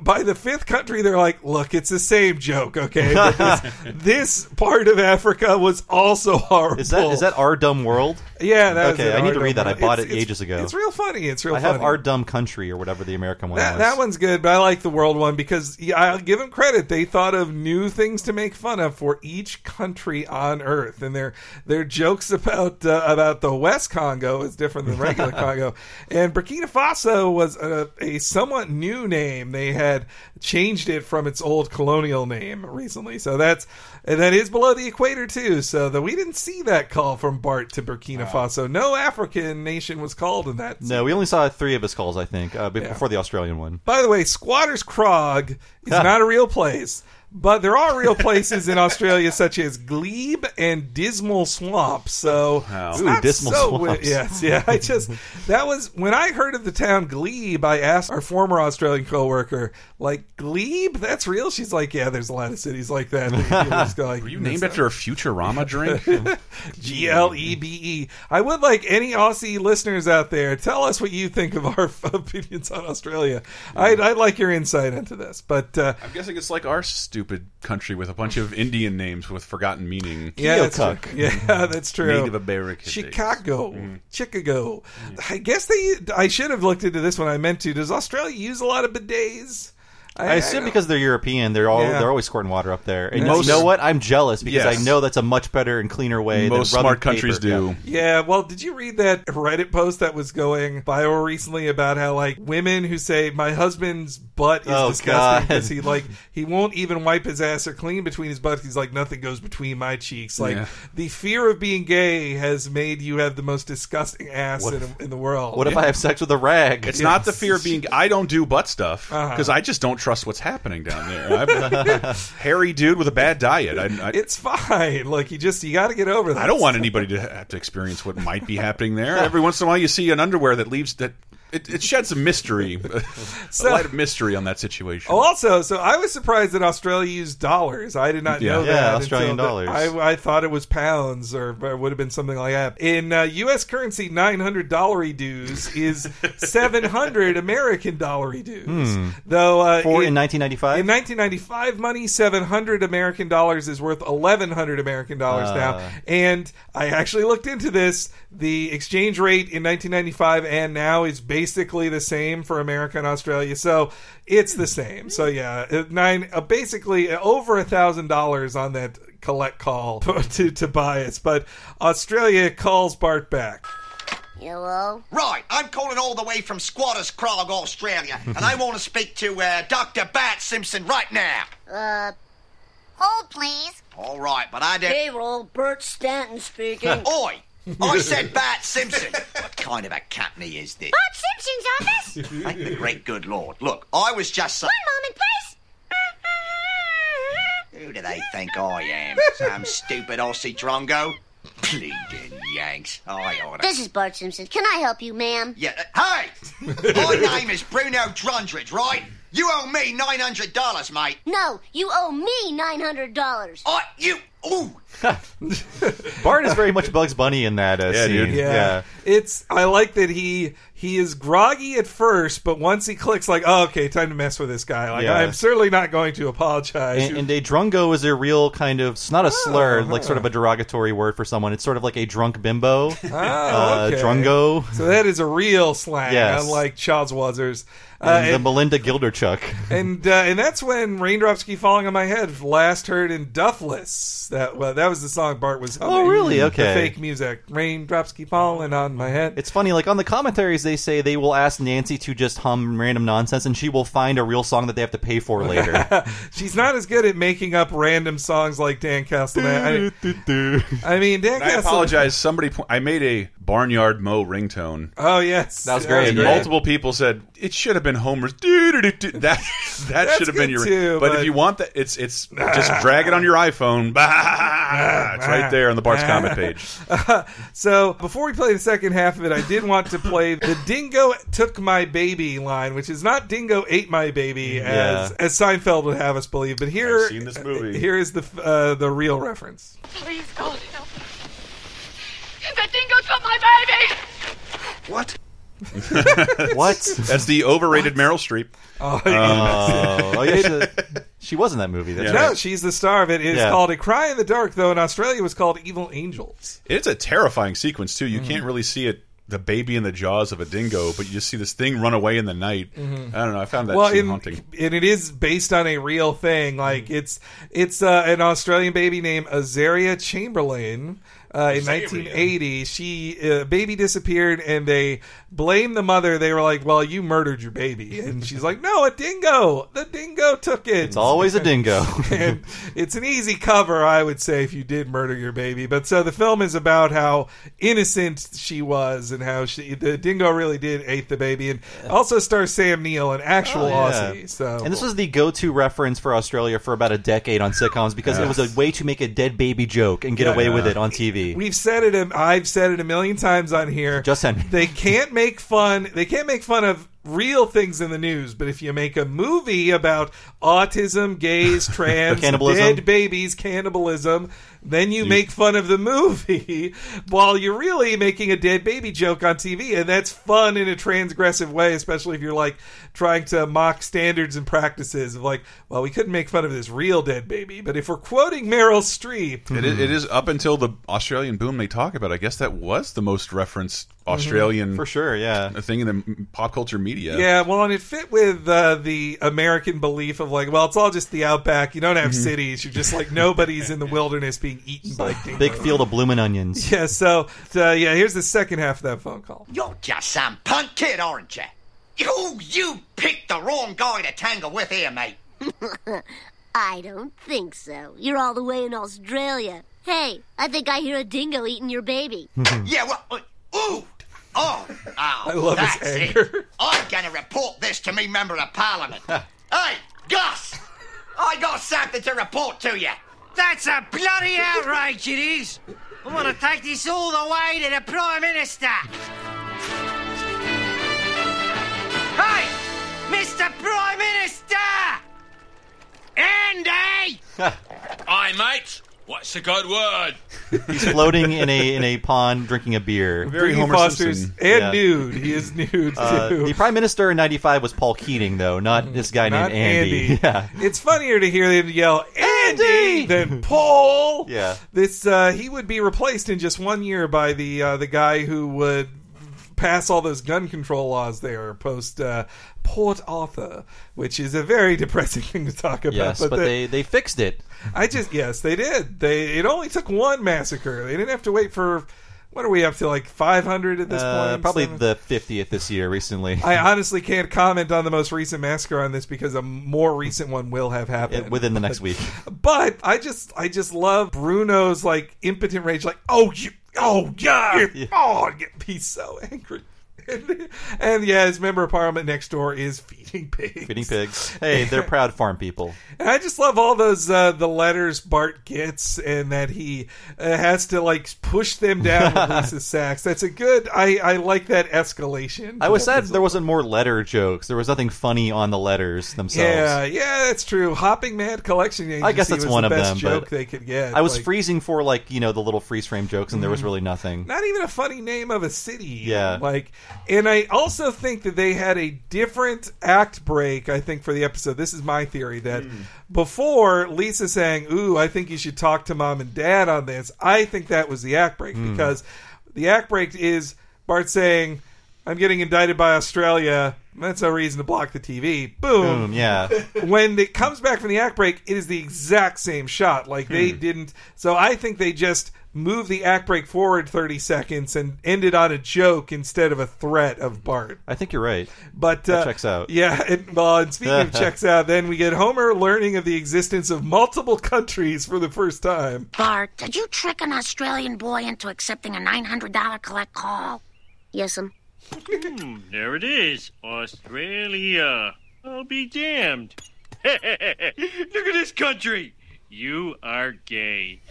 By the fifth country, they're like, look, it's the same joke, okay? This, this part of Africa was also horrible. Is that is that our dumb world? Yeah, that okay. I need to read that. I bought It's- it ages ago. It's real funny. It's real I have our dumb country or whatever the American one That, was. that one's good, but I like the world one because yeah, I'll give them credit. They thought of new things to make fun of for each country on Earth, and their their jokes about uh, about the West Congo is different than regular Congo. And Burkina Faso was a, a somewhat new name. They had changed it from its old colonial name recently, so that's and that is below the equator too. So that we didn't see that call from Bart to Burkina Faso. No African nation was called in that. no, we only saw three of his calls, I think, uh, be- before the Australian one. By the way, Squatters Crag is not a real place, but there are real places in Australia such as Glebe and Dismal Swamp. So it's Ooh, Dismal so Swamps. wi- yes, yeah. I just that was when I heard of the town Glebe. I asked our former Australian coworker, like Glebe, that's real. She's like, yeah, there's a lot of cities like that. that you like, Were you named after a Futurama drink? G L E B E. I would like any Aussie listeners out there tell us what you think of our opinions on Australia. I'd, I'd like your insight into this, but uh, I'm guessing it's like our stupid country with a bunch of Indian names with forgotten meaning. yeah, that's true. yeah, that's true. Native American. Chicago, Mm. Chicago. I guess they. I should have looked into this when I meant to. Does Australia use a lot of bidets? I, assume because they're European, they're all Yeah. they're always squirting water up there. And Most- you know what? I'm jealous because Yes. I know that's a much better and cleaner way. Most than smart countries paper. do. Yeah. Yeah, well, did you read that Reddit post that was going viral recently about how like women who say my husband's butt is Oh, disgusting because he like he won't even wipe his ass or clean between his butt. He's like nothing goes between my cheeks. Like Yeah. the fear of being gay has made you have the most disgusting ass What in, in the world. What if I have sex with a rag? It's not the fear of being. I don't do butt stuff Uh-huh. because I just don't trust what's happening down there. I'm a hairy dude with a bad diet. I, I, It's fine. Like you just you got to get over that. I don't want anybody to have to experience what might be happening there. Every once in a while, you see an underwear that leaves that it, it sheds a mystery, So- a light of mystery on that situation. Oh, Also, so I was surprised that Australia used dollars. I did not Yeah. know Yeah, that. Australian until the- dollars. I, I thought it was pounds or, or would have been something like that. In uh, U.S. currency, nine hundred dollary dues is seven hundred American dollary dues. Hmm. Though uh, For in, in 1995. in 1995 money, 700 American dollars is worth 1100 American dollars Ah. now. And I actually looked into this. The exchange rate in 1995 and now is basically the same for America and Australia. So it's the same. So yeah, uh, nine uh, basically uh, over a thousand dollars on that collect call to to buy. But Australia calls Bart back. Hello? Right, I'm calling all the way from Squatters Crag, Australia, and I want to speak to uh, Dr. Bat Simpson right now. Uh, hold, please. All right, but I don't. Payroll, Bert Stanton speaking. Oi! I said Bat Simpson. what kind of a company is this? Bart Simpson's office? Thank the great good Lord. Look, I was just saying. One moment, please. Who do they think I am? Some stupid Aussie drongo? Bleeding Yanks. I oughta. This is Bart Simpson. Can I help you, ma'am? Yeah, uh, hey! My name is Bruno Drundridge, right? You owe me $900, mate. No, you owe me $900. I, you, ooh! Bart is very much Bugs Bunny in that uh, Yeah, scene. dude. Yeah. It's I like that he he is groggy at first, but once he clicks like, oh, okay, time to mess with this guy. Like Yeah. I'm certainly not going to apologize. And, and a drungo is a real kind of it's not a slur, Oh, like sort of a derogatory word for someone. It's sort of like a drunk bimbo. Oh, uh, okay. drungo. So that is a real slang, Yes. unlike Child's Wazzers. Uh, And the and, Melinda Gilderchuck. and, uh, and that's when raindrops keep falling on my head. Last heard in Duffless. That well, that was the song Bart was. Humming. Oh, really? The Okay. fake music. Raindrops keep falling on my head. It's funny, like on the commentaries, they say they will ask Nancy to just hum random nonsense, and she will find a real song that they have to pay for later. She's not as good at making up random songs like Dan Castellaneta. I, I mean, Dan And I Castellaneta. apologize. Somebody, po- I made a Barnyard Mo ringtone. Oh yes, That was great. And Yeah. multiple people said it should have been Homer's. doo-doo-doo-doo." That that That's should have been your. too, but, but- if you want that, it's it's just drag it on your iPhone. Bah, it's right there on the Bart's Comet page. So before we play the second half of it, I did want to play the "Dingo took my baby" line, which is not "Dingo ate my baby" as Yeah. as Seinfeld would have us believe. But here, I've seen this movie. here is the uh, the real reference. Please, God, help. The dingo took my baby! What? what? That's the overrated Meryl Streep. Oh, Oh, oh, yeah, she, she was in that movie. That's no, right. she's the star of it. It's Yeah. called A Cry in the Dark, though in Australia it was called Evil Angels. It's a terrifying sequence too. You Mhm. can't really see it, the baby in the jaws of a dingo, but you just see this thing run away in the night. Mhm. I don't know. I found that well, scene in- haunting. and it is based on a real thing. Like it's it's uh, an Australian baby named Azaria Chamberlain. Uh, in 1980, she uh, baby disappeared, and they blamed the mother. They were like, "Well, you murdered your baby," and she's like, "No, a dingo. The dingo took it." It's always a dingo. and it's an easy cover, I would say, if you did murder your baby. But so the film is about how innocent she was and how she the dingo really did ate the baby, and also stars Sam Neill, an actual Oh, yeah. Aussie. So And this was the go-to reference for Australia for about a decade on sitcoms because it was a way to make a dead baby joke and get Yeah. away with it on TV. We've said it. I've said it a million times on here. Just Henry. They can't make fun. They can't make fun of real things in the news. But if you make a movie about autism, gays, trans, dead babies, cannibalism, then you, make fun of the movie while you're really making a dead baby joke on TV, and that's fun in a transgressive way, especially if you're like trying to mock standards and practices of like, well, we couldn't make fun of this real dead baby, but if we're quoting Meryl Streep, It is, it is up until the Australian boom they talk about. I guess that was the most referenced mm-hmm. Australian For sure, yeah. thing in the pop culture media. Yeah, well, and it fit with uh, the American belief of like, well, it's all just the outback. You don't have Mhm. cities. You're just like nobody's in the wilderness being eaten by dingoes. Big field of blooming onions. Yeah, so uh, yeah, here's the second half of that phone call. You're just some punk kid, aren't you? You, you picked the wrong guy to tangle with here, mate. I don't think so. You're all the way in Australia. Hey, I think I hear a dingo eating your baby. yeah, well, uh, ooh, oh, oh, I love his that's anger. It. I'm gonna report this to me member of parliament. hey, Gus, I got something to report to you. That's a bloody outrage, it is. I want to take this all the way to the Prime Minister. Hey, Mr. Prime Minister! Andy! Aye, mate. What's the good word? He's floating in a in a pond drinking a beer. Very Homer Foster's Simpson. and nude. He is nude, Uh, too. the prime minister in '95 was Paul Keating, though, not this guy Not named Andy. Yeah. It's funnier to hear them yell Andy than Paul. Yeah. This uh, he would be replaced in just one year by the uh, the guy who would pass all those gun control laws there post uh, Port Arthur, which is a very depressing thing to talk about. Yes, but, the- they they fixed it. I just yes, they did. They it only took one massacre. They didn't have to wait for what are we up to like 500 at this Uh, point? probably Seven- the 50th this year recently. I honestly can't comment on the most recent massacre on this because a more recent one will have happened It- within the next week. But I just I just love Bruno's like impotent rage, like oh you oh yeah, oh yeah. he's so angry. and yeah, his member of parliament next door is feeding pigs. Feeding pigs. Hey, they're proud farm people. And I just love all those uh, the letters Bart gets, and that he uh, has to like push them down with Lisa Sachs. That's a good. I I like that escalation. I was sad there wasn't more letter jokes. There was nothing funny on the letters themselves. Yeah, yeah, that's true. Hopping Mad Collection Agency I guess that's was one the of best them. joke they could get. I was Like, freezing for like you know the little freeze frame jokes, and there was Mhm. really nothing. not even a funny name of a city. Yeah. Like, and I also think that they had a different act break, I think, for the episode. This is my theory that before Lisa saying, Ooh, I think you should talk to mom and dad on this, I think that was the act break Hmm. because the act break is Bart saying, I'm getting indicted by Australia. That's no reason to block the TV. Boom. Boom, yeah. when it comes back from the act break, it is the exact same shot. Like they Hmm. didn't. So I think they just moved the act break forward 30 seconds and ended on a joke instead of a threat of Bart. I think you're right. But That uh, checks out. Yeah, and, well, and speaking of checks out, then we get Homer learning of the existence of multiple countries for the first time. Bart, did you trick an Australian boy into accepting a $900 collect call? Yes'm. Hmm, there it is. Australia. I'll be damned. Look at this country. You are gay.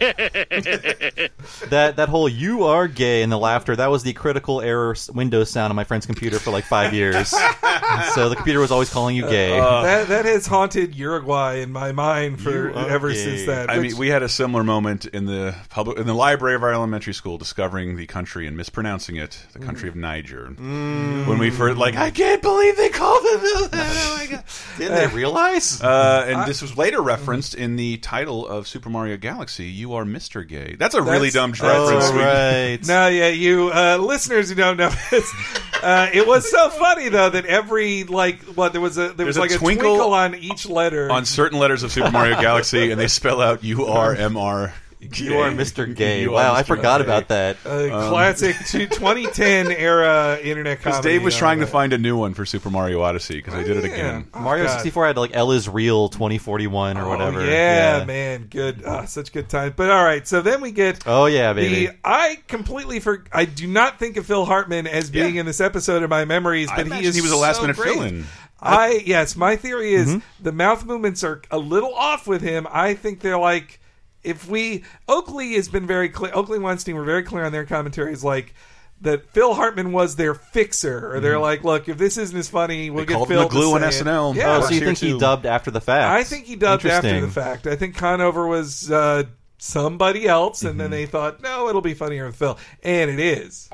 That that whole "you are gay" and the laughter that was the critical error s- Windows sound on my friend's computer for like five years. so the computer was always calling you gay. that that has haunted Uruguay in my mind for ever gay. since that. I which- mean, we had a similar moment in the public in the library of our elementary school, discovering the country and mispronouncing it, the country of Niger. Mm. When we first, like, I can't believe they called it that. Oh my god! Didn't they realize? Uh, and I- this was later referenced in the title of Super Mario Galaxy. You are Mr. Gay. That's a really dumb that's reference. right. No, yeah, you uh, listeners who don't know this, uh, it was so funny though that every like what there was a there was There's a like a twinkle twinkle, on each letter. on certain letters of Super Mario Galaxy, and they spell out U R M R. You are Mr. Gay. You are Wow, I forgot Gay. about that. Uh, Um, classic two- 2010 era internet Because. Dave was trying to find a new one for Super Mario Odyssey because they did it again. Mario God. 64 had like L is real 2041 or whatever. Oh, yeah, man, good, uh, such good time. But all right, so then we get. Oh, yeah, baby. The, I completely for I do not think of Phil Hartman as being in this episode in my memories, I but he is he was a last so minute great. fill-in. I yes, my theory is Mhm. the mouth movements are a little off with him. I think they're like if we Oakley has been very clear. Oakley Weinstein were very clear on their commentaries, like. That Phil Hartman was their fixer, or they're Mhm. like, look, if this isn't as funny, we'll They get called him Phil the glue to on say it. SNL. Yeah, oh, so you Here think he dubbed after the fact? I think he dubbed after the fact. I think Conover was uh, somebody else, and then Mm-hmm. they thought, no, it'll be funnier with Phil, and it is.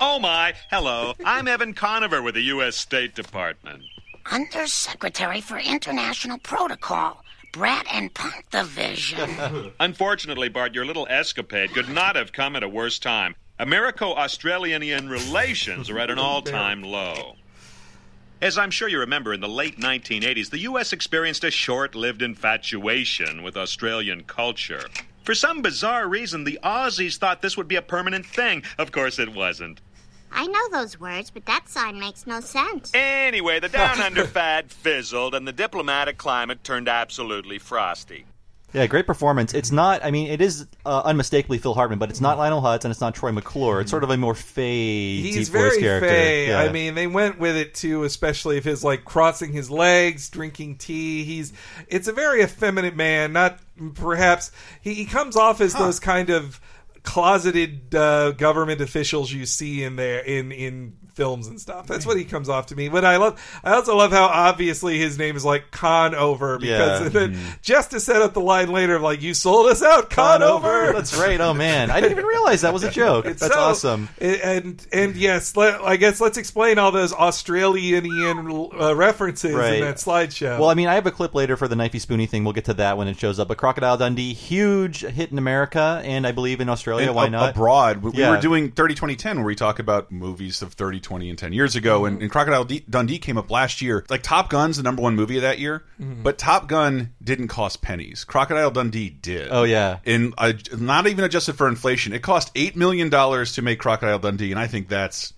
Oh my, hello. I'm Evan Conover with the U.S. State Department. Undersecretary for International Protocol, Brat and Punk Division. Unfortunately, Bart, your little escapade could not have come at a worse time. Americo Australian relations are at an all time low. As I'm sure you remember, in the late 1980s, the U.S. experienced a short lived infatuation with Australian culture. For some bizarre reason, the Aussies thought this would be a permanent thing. Of course, it wasn't. I know those words, but that sign makes no sense. Anyway, the down under fad fizzled, and the diplomatic climate turned absolutely frosty. Yeah, great performance. It's not. I mean, it is uh, unmistakably Phil Hartman, but it's not Lionel Hutz and it's not Troy McClure. It's sort of a more fey, He's deep voice very character. fey. Yeah. I mean, they went with it too, especially if his like crossing his legs, drinking tea. He's it's a very effeminate man. Not perhaps he, he comes off as those kind of closeted uh, government officials you see in there in in films and stuff. That's what he comes off to me. But I love. I also love how obviously his name is like Conover because Yeah. then just to set up the line later of like you sold us out Conover. That's right. Oh man, I didn't even realize that was a joke. That's so- awesome. And and yes, let, I guess let's explain all those Australian uh, references Right. in that slideshow. Well, I mean, I have a clip later for the knifey spoony thing. We'll get to that when it shows up. But Crocodile Dundee, huge hit in America, and I believe in Australia. And Why ab- not? abroad? We, we Yeah. were doing 30 2010 where we talk about movies of 30, 20, and 10 years ago, and, and Crocodile D- Dundee came up last year. Like Top Gun's the number one movie of that year, Mm-hmm. Mhm. but Top Gun didn't cost pennies. Crocodile Dundee did. Oh, yeah. and uh, not even adjusted for inflation, it cost eight million dollars to make Crocodile Dundee, and I think that's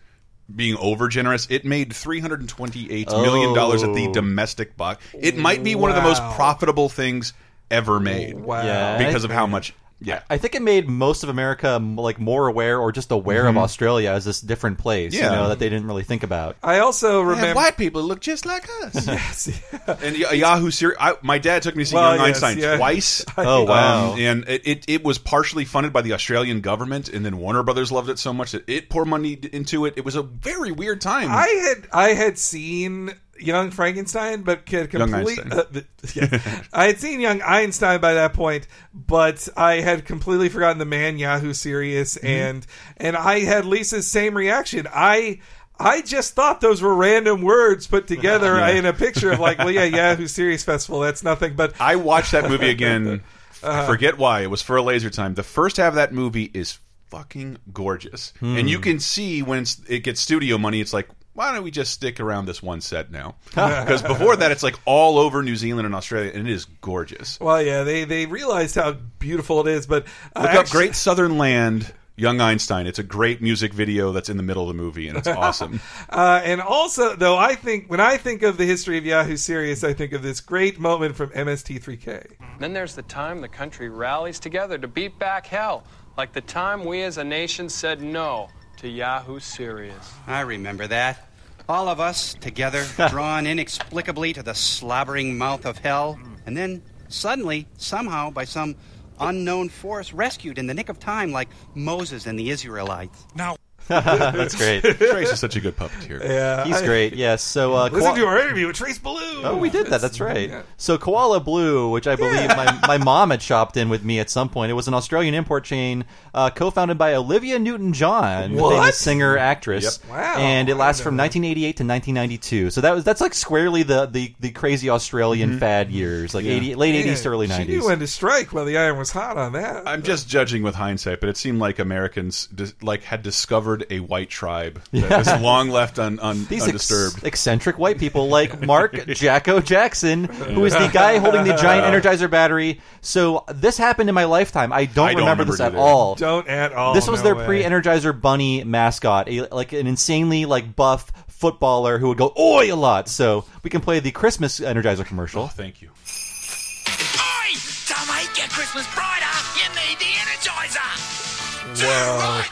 being over generous. It made three hundred and twenty-eight million dollars at the Oh. domestic box. It might be one of the most profitable things ever made. Wow. Yeah. because of how much. Yeah. I think it made most of America like more aware or just aware of Mhm. Australia as this different place. Yeah. You know that they didn't really think about. I also And remember. white people look just like us. yes, and Y- Yahoo Serious. My dad took me to see Well, Young yes, Einstein yeah. twice. Oh, wow. Um, and it, it it was partially funded by the Australian government, and then Warner Brothers loved it so much that it poured money into it. It was a very weird time. I had I had seen Young Frankenstein, but Young complete. Uh, yeah. I had seen Young Einstein by that point, but I had completely forgotten the Man Yahoo serious, Mm-hmm. and and I had Lisa's same reaction. I. I just thought those were random words put together Yeah. in a picture of like, well, yeah, Yahoo Serious Festival. That's nothing. But I watched that movie again. I forget why. It was for a laser time. The first half of that movie is fucking gorgeous, Hmm. and you can see when it's, it gets studio money. It's like. Why don't we just stick around this one set now? Because before that, it's like all over New Zealand and Australia, and it is gorgeous. well, yeah, they they realized how beautiful it is. But uh, Look up Great Southern Land, Young Einstein. It's a great music video that's in the middle of the movie, and it's awesome. Uh, and also, though, I think when I think of the history of Yahoo Serious, I think of this great moment from MST3K. Then there's the time the country rallies together to beat back hell, like the time we as a nation said no to Yahoo Serious. I remember that. All of us together, drawn inexplicably to the slobbering mouth of hell, and then suddenly, somehow, by some unknown force, rescued in the nick of time, like Moses and the Israelites. Now, That's great. Trace is such a good puppeteer. Yeah, He's I- great. Yes. So uh, Listen Koa- to our interview with Trace Beaulieu. Oh, we did that. That's right. Yeah. So Koala Blue, which I believe my, my mom had shopped in with me at some point, it was an Australian import chain uh, co-founded by Olivia Newton-John, the What? famous singer actress. Yep. Wow, And it lasts from 1988 to 1992. So that was that's like squarely the the, the crazy Australian fad years, like 80, late Man, 80s to early She knew 90s. when to strike while the iron was hot on that. I'm just judging with hindsight, but it seemed like Americans dis like had discovered a white tribe that Yeah. was long left un un These ex- undisturbed. eccentric white people like Mark Jacko Jackson, who is the guy holding the giant Energizer battery. So this happened in my lifetime. I don't, I don't remember, remember this at either. all. Don't at all. This was no their way. pre-Energizer Bunny mascot, a, like an insanely like buff footballer who would go "oi" a lot. So we can play the Christmas Energizer commercial. Oh, thank you. Oi! To make your Christmas brighter, you need the Energizer. Wow.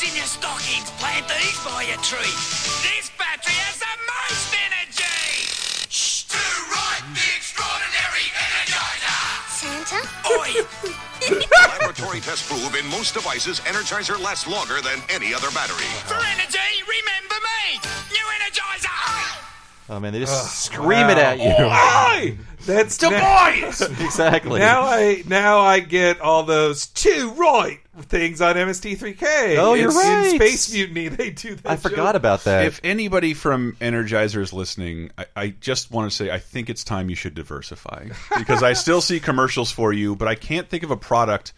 The extraordinary Energizer. Stuff these in your stockings. Plant these by your tree. This battery has the most energy. Shh. To right, the extraordinary Energizer. Santa? Oi! Laboratory tests prove in most devices, Energizer lasts longer than any other battery. For energy, remember me. New Energizer. Oh man, they just scream it at you. Oi! That's To now- boys! exactly. Now I now I get all those two right things on MST3K. Oh, you're in, right. In Space Mutiny, they do that. I forgot about that. If anybody from Energizer is listening, I, I just want to say I think it's time you should diversify because I still see commercials for you, but I can't think of a product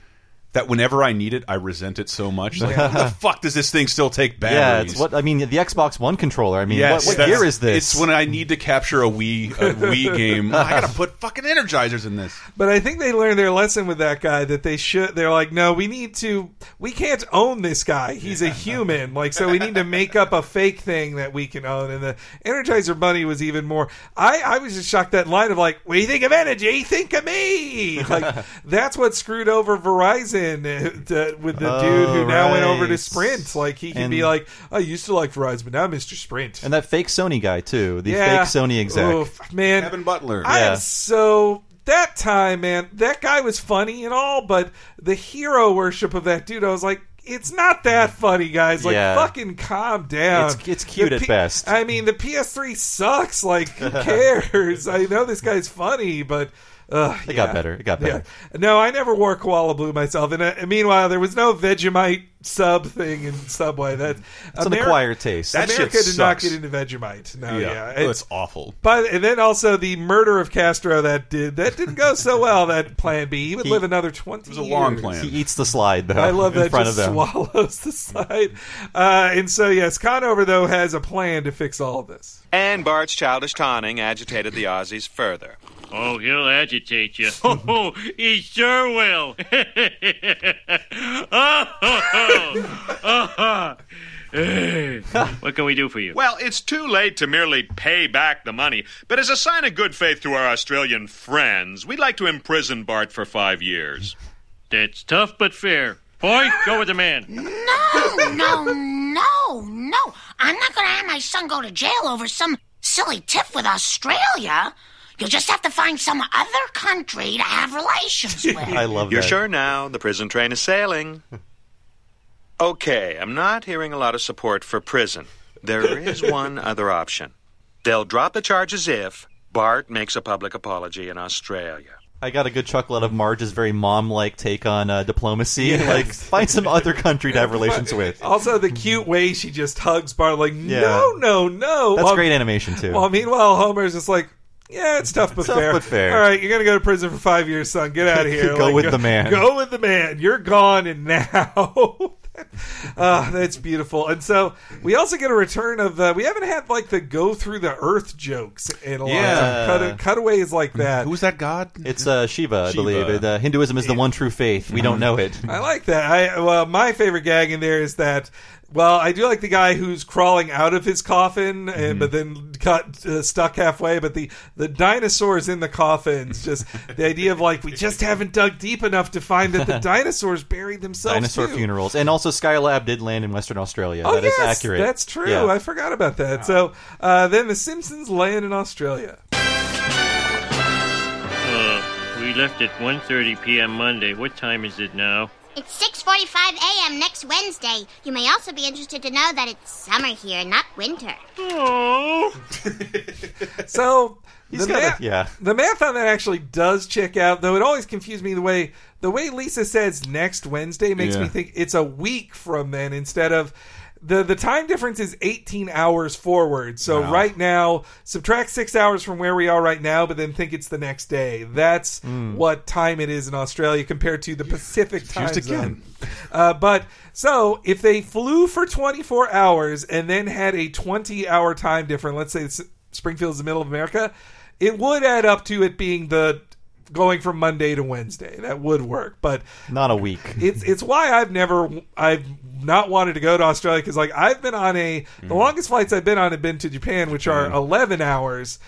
that whenever I need it, I resent it so much. Like, how the fuck does this thing still take batteries? yeah, it's what I mean. The Xbox One controller. I mean, Yes, what, what that's- year is this? It's when I need to capture a Wii a Wii game. I gotta put fucking energizers in this. But I think they learned their lesson with that guy that they should. They're like, no, we need to. We can't own this guy. He's a human. Like, so we need to make up a fake thing that we can own. And the Energizer Bunny was even more. I I was just shocked that line of like, what do you think of energy? Think of me. Like that's what screwed over Verizon uh, to- with the Oh, dude who now went over to. Sprint. Like he can And- be like, I used to like Verizon, but now Mr. Sprint. and that fake Sony guy too. The Yeah. fake Sony exec. Oof, man, Kevin Butler. I Yeah. am so that time, man. That guy was funny and all, but the hero worship of that dude, I was like, it's not that funny, guys. Like, Yeah. fucking calm down. It's- it's cute The at best. I mean, the PS3 sucks. Like, who cares? I know this guy's funny, but. Uh, It got better. It got better. No, I never wore Koala Blue myself. And, uh, meanwhile, there was no Vegemite sub thing in Subway. That It's an acquired taste. That America shit did not get into Vegemite. No, Yeah. yeah, Oh, it's awful. But and then also the murder of Castro that did that didn't go so well. That Plan B, he would He- live another twenty. It was a long years. plan. He eats the slide though. I love in that front just of them. swallows the slide. Uh, and so yes, Conover though has a plan to fix all of this. And Bart's childish taunting agitated the Aussies further. Oh, he'll agitate you. Oh, he sure will. oh, Hey, what can we do for you? Well, it's too late to merely pay back the money, but as a sign of good faith to our Australian friends, we'd like to imprison Bart for five years. That's tough but fair. Boy, go with the man. No, no, no, no. I'm not going to have my son go to jail over some silly tiff with Australia. You'll just have to find some other country to have relations with. I love You're that. sure now the prison train is sailing? Okay, I'm not hearing a lot of support for prison. There is one other option. They'll drop the charges if Bart makes a public apology in Australia. I got a good chuckle out of Marge's very mom-like take on uh, diplomacy. Yes. Like, find some other country to have relations with. Also, the cute way she just hugs Bart, like Yeah. no, no, no. That's While- great animation too. Well, meanwhile, Homer's just like, yeah, it's tough but Tough fair. but fair. All right, you're gonna go to prison for five years, son. Get out of here. Go with the man. Go with the man. You're gone, and now. uh, that's beautiful. And so we also get a return of uh, we haven't had like the go through the earth jokes in a long Yeah. time. Cut, cutaways like that. Who's that god? It's uh, Shiva, I Shiva. believe. And, uh, Hinduism is the one true faith. We don't know it. I like that. I well, my favorite gag in there is that. Well, I do like the guy who's crawling out of his coffin, and but then got uh, stuck halfway. But the the dinosaurs in the coffins, just the idea of like we just haven't dug deep enough to find that the dinosaurs buried themselves. Dinosaur too. funerals. And also Skylab did land in Western Australia. Oh That is yes, accurate. that's true. Yeah. I forgot about that. So uh, then the Simpsons land in Australia. Uh, we left at 1.30 p.m. Monday. What time is it now? It's 6:45 a.m. next Wednesday. You may also be interested to know that it's summer here, not winter. Oh. So He's the got a- math, yeah. the math on that actually does check out. Though it always confused me the way the way Lisa says next Wednesday makes Yeah. me think it's a week from then instead of. The, the time difference is 18 hours forward. So Wow. right now, subtract six hours from where we are right now, but then think it's the next day. That's Hmm. what time it is in Australia compared to the Pacific time zone. again. Uh, but so if they flew for 24 hours and then had a 20 hour time difference, let's say Springfield's the middle of America, it would add up to it being the going from Monday to Wednesday. That would work, but Not a week. it's it's why I've never I've not wanted to go to Australia because like I've been on a the mm-hmm. longest flights I've been on have been to Japan, which are mm-hmm. 11 hours.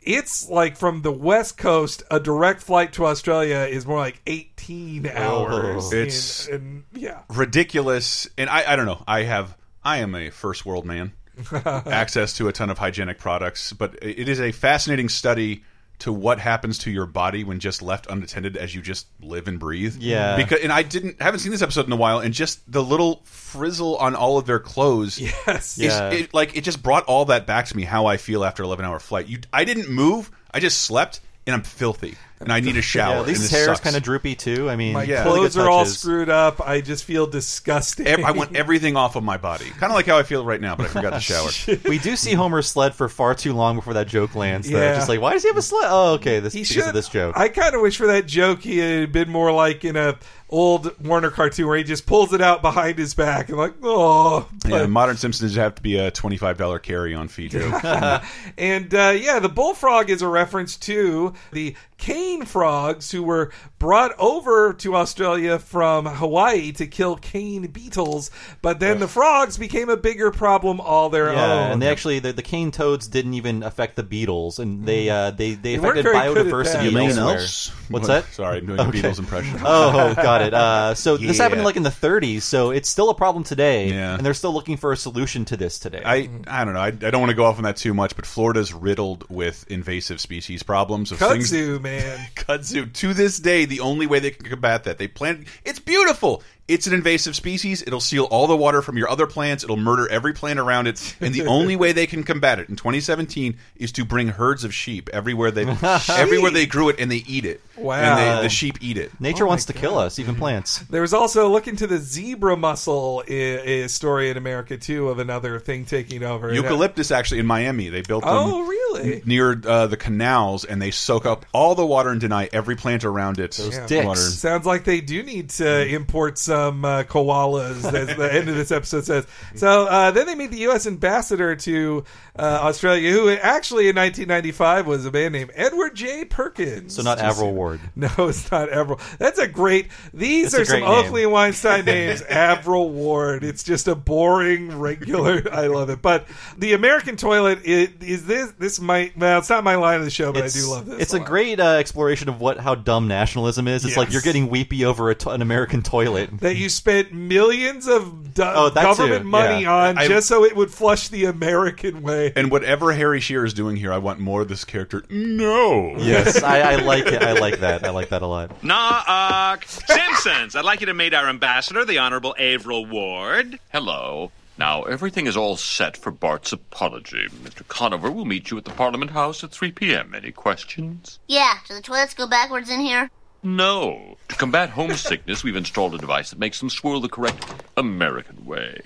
It's like from the west coast, a direct flight to Australia is more like 18 hours. It's- And- and- yeah. ridiculous. And I, I don't know. I have, I am a first world man, access to a ton of hygienic products, but it is a fascinating study to what happens to your body when just left unattended as you just live and breathe. Yeah. Because and I didn't haven't seen this episode in a while, and just the little frizzle on all of their clothes. Yes. Yeah. it, like it just brought all that back to me. How I feel after eleven hour flight. You, I didn't move. I just slept, and I'm filthy, and I need a shower. Yeah, and these this hair's sucks. kind of droopy too. I mean, My Yeah. clothes are all screwed up. I just feel disgusting. Ev- I want everything off of my body, kind of like how I feel right now, but I forgot to shower. we do see Homer sled for far too long before that joke lands. Though. Yeah. Just like, why does he have a sled? Oh, okay, this he because should. of this joke. I kind of wish for that joke he had been more like in a old Warner cartoon where he just pulls it out behind his back and like, oh. Yeah, modern Simpsons have to be a twenty-five dollar carry on fee joke. and uh, yeah, the bullfrog is a reference to the cane frogs who were brought over to Australia from Hawaii to kill cane beetles, but then the frogs became a bigger problem all their yeah, own. and they actually the, the cane toads didn't even affect the beetles, and they uh, they they They affected very good at that. biodiversity You mean elsewhere. else? What's that? Sorry, I'm doing a Beatles impression. Oh, got it. Uh, so this Yeah. happened like in the 30s, so it's still a problem today, Yeah. and they're still looking for a solution to this today. I I don't know. I, I don't want to go off on that too much, but Florida's riddled with invasive species problems of things. Kudzu, man. Kudzu. To this day, the only way they can combat that, they plant. It's beautiful. It's an invasive species. It'll steal all the water from your other plants. It'll murder every plant around it. And the only way they can combat it in 2017 is to bring herds of sheep everywhere they everywhere they grew it and they eat it. Wow. And they, the sheep eat it. Nature Oh wants to kill us, even plants. There was also look into the zebra mussel i- i- story in America too of another thing taking over. Eucalyptus actually in Miami. They built them Oh, really? near uh, the canals, and they soak up all the water and deny every plant around it. Yeah. water. Sounds like they do need to import some uh, koalas, as the end of this episode says. So uh, then they meet the U.S. ambassador to uh, Australia, who actually in 1995 was a man named Edward J. Perkins. So not Avril Ward. No, it's not Avril. That's a great. These It's are some name. Oakley and Weinstein names. Avril Ward. It's just a boring, regular. I love it. But the American toilet is this. This might. Well, it's not my line of the show, but I do love this. It's a great uh, exploration of what how dumb nationalism is. It's like you're getting weepy over a to- an American toilet. that you spent millions of do- Oh, government too, money yeah. on I- just so it would flush the American way. And whatever Harry Shearer is doing here, I want more of this character. No. Yes, I, I like it. I like that. I like that a lot. Nah, uh, Simpsons. I'd like you to meet our ambassador, the Honorable Avril Ward. Hello. Now, everything is all set for Bart's apology. Mr. Conover will meet you at the Parliament House at 3 p.m. Any questions? Yeah, do the toilets go backwards in here? No. To combat homesickness, we've installed a device that makes them swirl the correct American way.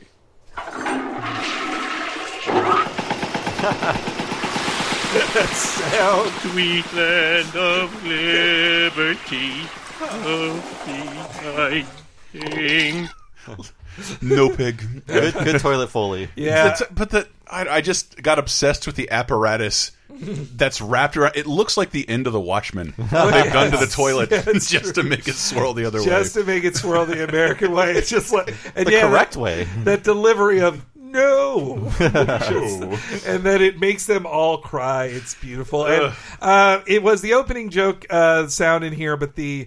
sound. Sweet land of liberty, of the. No pig. Good, good toilet foley. Yeah. The but the I, I just got obsessed with the apparatus that's wrapped around. It looks like the end of the Watchmen. They've done to the toilet just to make it swirl the other just way. Just to make it swirl the American way. It's just like and The yeah, correct that, way. That delivery of no, and then it makes them all cry. It's beautiful, and uh, it was the opening joke uh, sound in here, but the.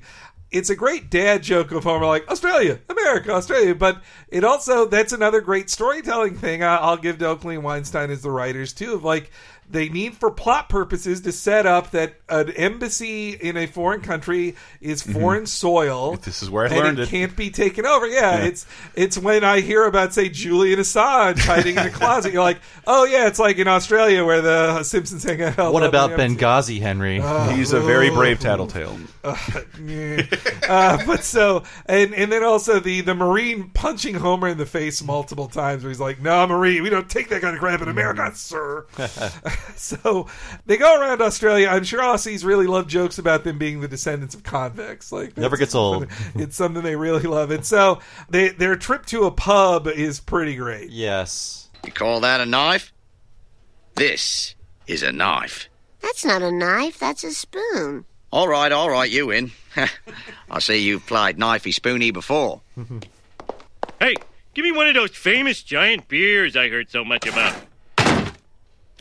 it's a great dad joke of Homer, like Australia, America, Australia. But it also that's another great storytelling thing. I, I'll give to Oakley and Weinstein as the writers too. Of like they need for plot purposes to set up that an embassy in a foreign country is foreign soil. This is where I and learned it it. can't be taken over. Yeah, Yeah. it's it's when I hear about say Julian Assange hiding in a closet. You're like, oh yeah, it's like in Australia where the Simpsons hang out. What about in the embassy. Benghazi, Henry? Oh. He's a very brave tattletale. Uh, yeah. uh, but so and and then also the the marine punching Homer in the face multiple times where he's like, "No, marine, we don't take that kind of crap in America, sir." so they go around Australia. I'm sure Aussies really love jokes about them being the descendants of convicts. Like Never gets old. It's something they really love. And so they their trip to a pub is pretty great. Yes. You call that a knife? This is a knife. That's not a knife, that's a spoon. All right, all right, you in. I see you've played knifey spoony before. Hey, give me one of those famous giant beers I heard so much about.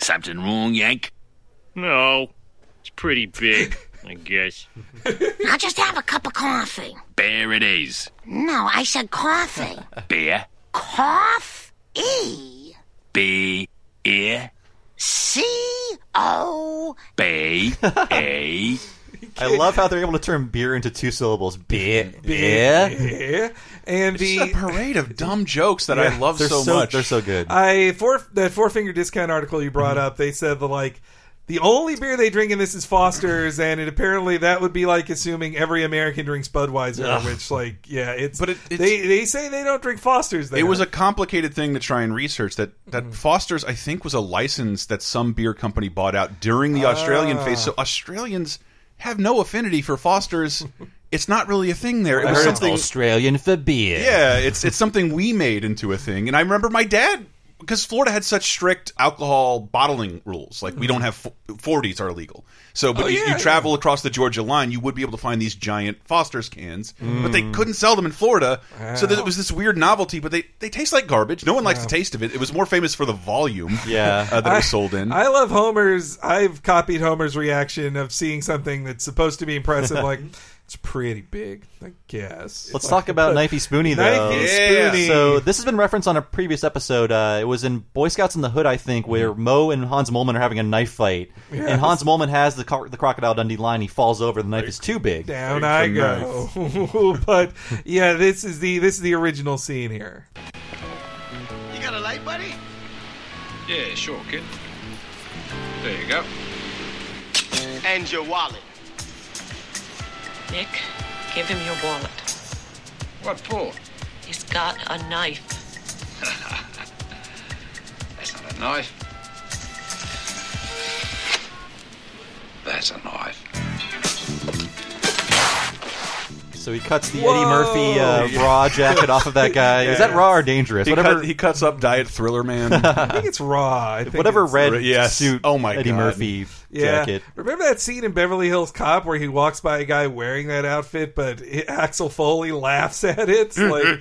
Something wrong, Yank? No, it's pretty big, I guess. I'll just have a cup of coffee. Bear it is. No, I said coffee. Beer, Cough E B, ear, C O B, A. I love how they're able to turn beer into two syllables. Beer. Beer. Yeah. And It's the just a parade of dumb jokes that I love so, so- much. they're so good. I four that four finger discount article you brought up. They said the like the only beer they drink in this is Foster's, and it apparently that would be like assuming every American drinks Budweiser, Ugh. which like yeah, it's But it- it's- they they say they don't drink Foster's. There. It was a complicated thing to try and research. That that Foster's, I think, was a license that some beer company bought out during the Australian Ah. phase. So Australians have no affinity for Foster's. it's not really a thing there. It was it's something. Australian for beer. Yeah, it's it's something we made into a thing. And I remember my dad because Florida had such strict alcohol bottling rules. Like we don't have forties are illegal. So, but Oh, you, yeah, you travel across the Georgia line, you would be able to find these giant Foster's cans, but they couldn't sell them in Florida. So it was this weird novelty, but they they taste like garbage. No one likes the taste of it. It was more famous for the volume, Yeah. uh, that it I- was sold in. I love Homer's. I've copied Homer's reaction of seeing something that's supposed to be impressive, like it's pretty big. I guess. Let's Like, talk about but- Knifey Spoony though. Knifey Spoony. So this has been referenced on a previous episode. Uh, it was in Boy Scouts in the Hood, I think, where Mo and Hans Moleman are having a knife fight, Yes. and Hans Moleman has the, co- the crocodile Dundee line. He falls over. The knife is too big. down I go. but yeah, this is the this is the original scene here. You got a light, buddy? Yeah, sure, kid. There you go. And your wallet. Nick, give him your wallet. What for? He's got a knife. That's not a knife. That's a knife. So he cuts the Whoa. Eddie Murphy uh, Yeah. raw jacket off of that guy. Is that raw or dangerous? He, Whatever. cut- he cuts up Diet Thriller Man. I think it's raw. I think whatever it's- red Yes. suit. Oh my Eddie God. Murphy Yeah. jacket. Remember that scene in Beverly Hills Cop where he walks by a guy wearing that outfit, but Axel Foley laughs at it? Like,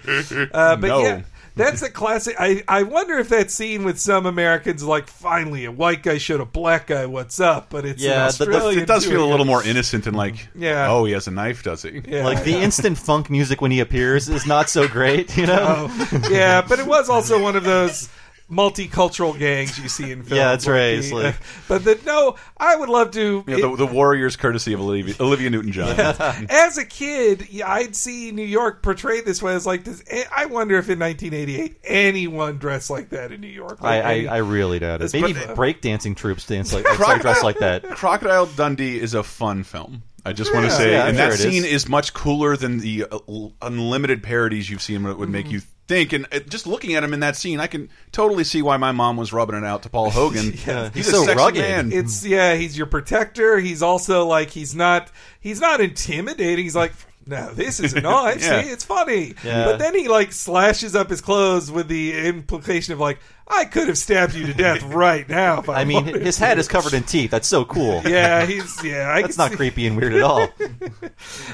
uh, but No. yeah, that's a classic. I, I wonder if that scene with some Americans like, finally, a white guy showed a black guy what's up, but it's Yeah, an the- the- it does feel a little more innocent and like, Yeah. oh, he has a knife, does he? Yeah. Like the instant funk music when he appears is not so great, you know. Oh, yeah, but it was also one of those multicultural gangs you see in films. Yeah, that's like right. the- like- but the, no, I would love to. Yeah, the, the Warriors, courtesy of Olivia, Olivia Newton-John. As a kid, I'd see New York portrayed this way. As like, does, I wonder if in 1988 anyone dressed like that in New York. I, Like, I, any- I really doubt it. Maybe but- breakdancing troops dance like sorry, dress like that. Crocodile Dundee is a fun film. I just want Yeah. to say, Yeah, and sure that scene is. much cooler than the uh, unlimited parodies you've seen that would make Mm-hmm. you think. And uh, just looking at him in that scene, I can totally see why my mom was rubbing it out to Paul Hogan. Yeah. he's, He's a so sexy rugged. man. It's yeah, he's your protector. He's also like he's not he's not intimidating. He's like, no, this is a knife. Yeah. See, it's funny. Yeah. But then he like slashes up his clothes with the implication of like, I could have stabbed you to death right now. If I, I mean, wanted his to." head is covered in teeth. That's so cool. Yeah, he's yeah. I That's not see- creepy and weird at all.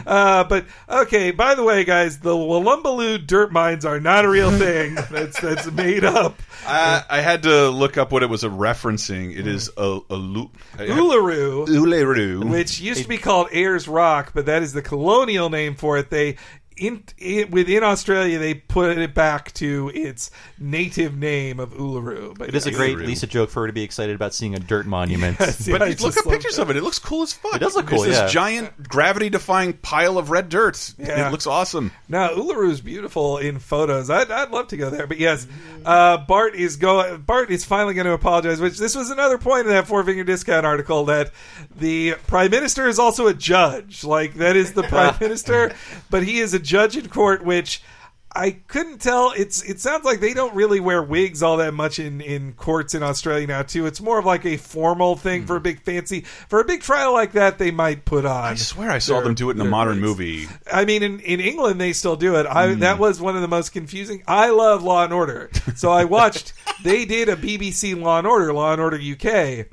Uh, but okay. By the way, guys, the Walumbaloo dirt mines are not a real thing. that's that's made up. I, I had to look up what it was a referencing. It is a, a lu- Uluru, Uluru. which used to be called Ayers Rock, but that is the colonial name for it. They in, in within Australia they put it back to its native name of Uluru. But It is a yes. great Lisa joke for her to be excited about seeing a dirt monument. Yes, But yeah, I look at love pictures of it. It looks cool as fuck. It does look cool, There's yeah. this giant gravity-defying pile of red dirt. Yeah. It looks awesome. Now Uluru is beautiful in photos. I'd, I'd love to go there, but yes, uh, Bart is go. Bart is finally going to apologize. Which this was another point in that four finger discount article that the prime minister is also a judge. Like that is the prime minister, but he is a judge in court. Which I couldn't tell. It's it sounds like they don't really wear wigs all that much in in courts in Australia now too. It's more of like a formal thing for a hmm. big fancy for a big trial like that. They might put on. I swear I saw their- them do it in a modern wigs. movie. I mean, in, in England, they still do it. I, hmm. That was one of the most confusing. I love Law and Order, so I watched. they did a BBC Law and Order, Law and Order UK,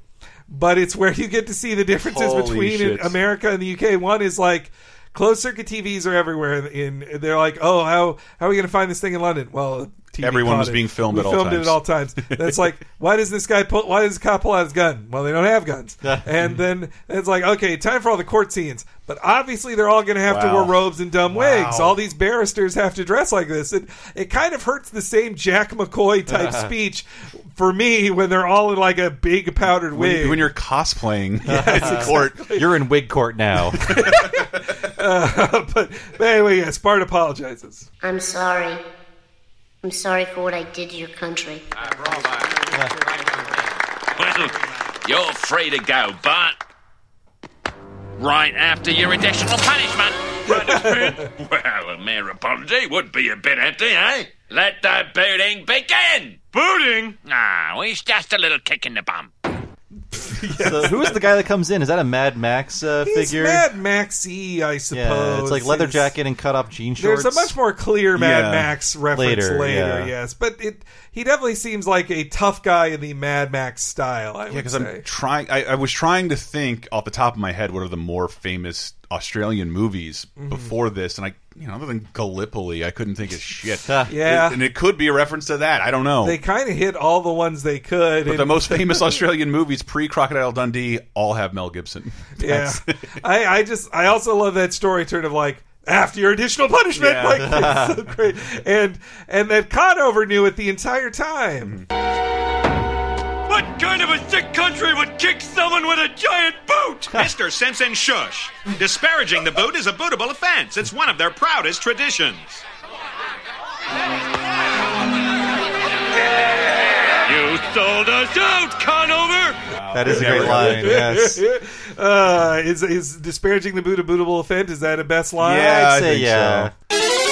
but it's where you get to see the differences Holy between shit. America and the UK. One is like closed circuit TVs are everywhere. In they're like, oh, how how are we going to find this thing in London? Well. TV Everyone caught was it. being filmed we at all times. filmed it at all times. That's like, why does this guy pull? Why does this cop pull out his gun? Well, they don't have guns. and then it's like, okay, time for all the court scenes. But obviously, they're all going to have to wear robes and dumb Wow. wigs. All these barristers have to dress like this. It it kind of hurts the same Jack McCoy type speech for me when they're all in like a big powdered wig. when you're cosplaying Yes, in court. You're in wig court now. Uh, but, but anyway, yes, Bart apologizes. I'm sorry. I'm sorry for what I did to your country. Well, you're free to go, Bart. right after your additional punishment. well, a mere apology would be a bit empty, eh? Let the booting begin. Booting? Ah, well, it's just a little kick in the bum. so who is the guy that comes in? Is that a Mad Max uh, He's figure? Mad Maxy, I suppose. yeah, it's like leather He's- jacket and cut off jean shorts. There's a much more clear Mad Yeah. Max reference Later, later, yeah. yes, but it he definitely seems like a tough guy in the Mad Max style. I Yeah, because. I'm trying. I, I was trying to think off the top of my head what are the more famous Australian movies Mhm. before this, and I, you know, other than Gallipoli, I couldn't think of shit. Yeah. and it could be a reference to that. I don't know. They kind of hit all the ones they could. but and- the most famous Australian movies pre Crocodile Dundee all have Mel Gibson. Yeah, I, I just I also love that story turn of like after your additional punishment, Yeah. like it's so great, and and that Conover knew it the entire time. Mm-hmm. What kind of a sick country would kick someone with a giant boot? Mr. Simpson, shush. Disparaging the boot is a bootable offense. It's one of their proudest traditions. You sold us out, Conover! That is a great line. Yes. uh, is is disparaging the boot a bootable offense? Is that a best line? Yeah, I'd I say think yeah. That's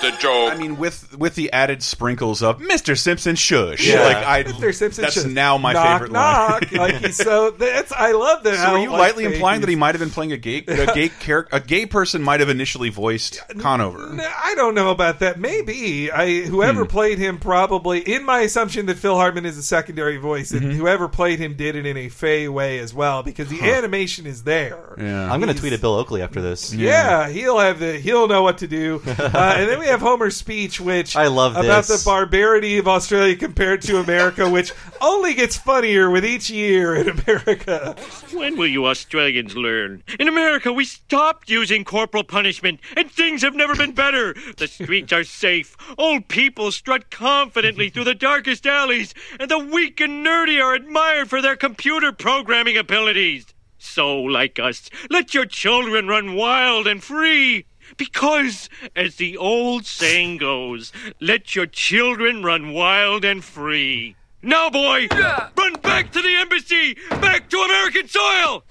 the joke. I mean, with with the added sprinkles of Mr. Simpson, shush. Yeah. Like I, Mr. Simpson that's should now my knock, favorite knock. line. like he's so that's I love that. So are you like, lightly fake implying that he might have been playing a gay a gay character? A gay person might have initially voiced Conover. I don't know about that. Maybe I whoever Hmm. played him probably in my assumption that Phil Hartman is a secondary voice, and Mm-hmm. whoever played him did it in a Fey way as well because the animation is there. Yeah. I'm going to tweet at Bill Oakley after this. Yeah, he'll have the he'll know what to do. Uh, and then we have Homer's speech, which I love about the barbarity of Australia compared to America, which only gets funnier with each year in America. When will you Australians learn? In America, we stopped using corporal punishment, and things have never been better. The streets are safe. Old people strut confidently through the darkest alleys, and the weak and nerdy are admired for their computer programming abilities. So, like us, let your children run wild and free. Because, as the old saying goes, let your children run wild and free. Now, boy, run back to the embassy, back to American soil.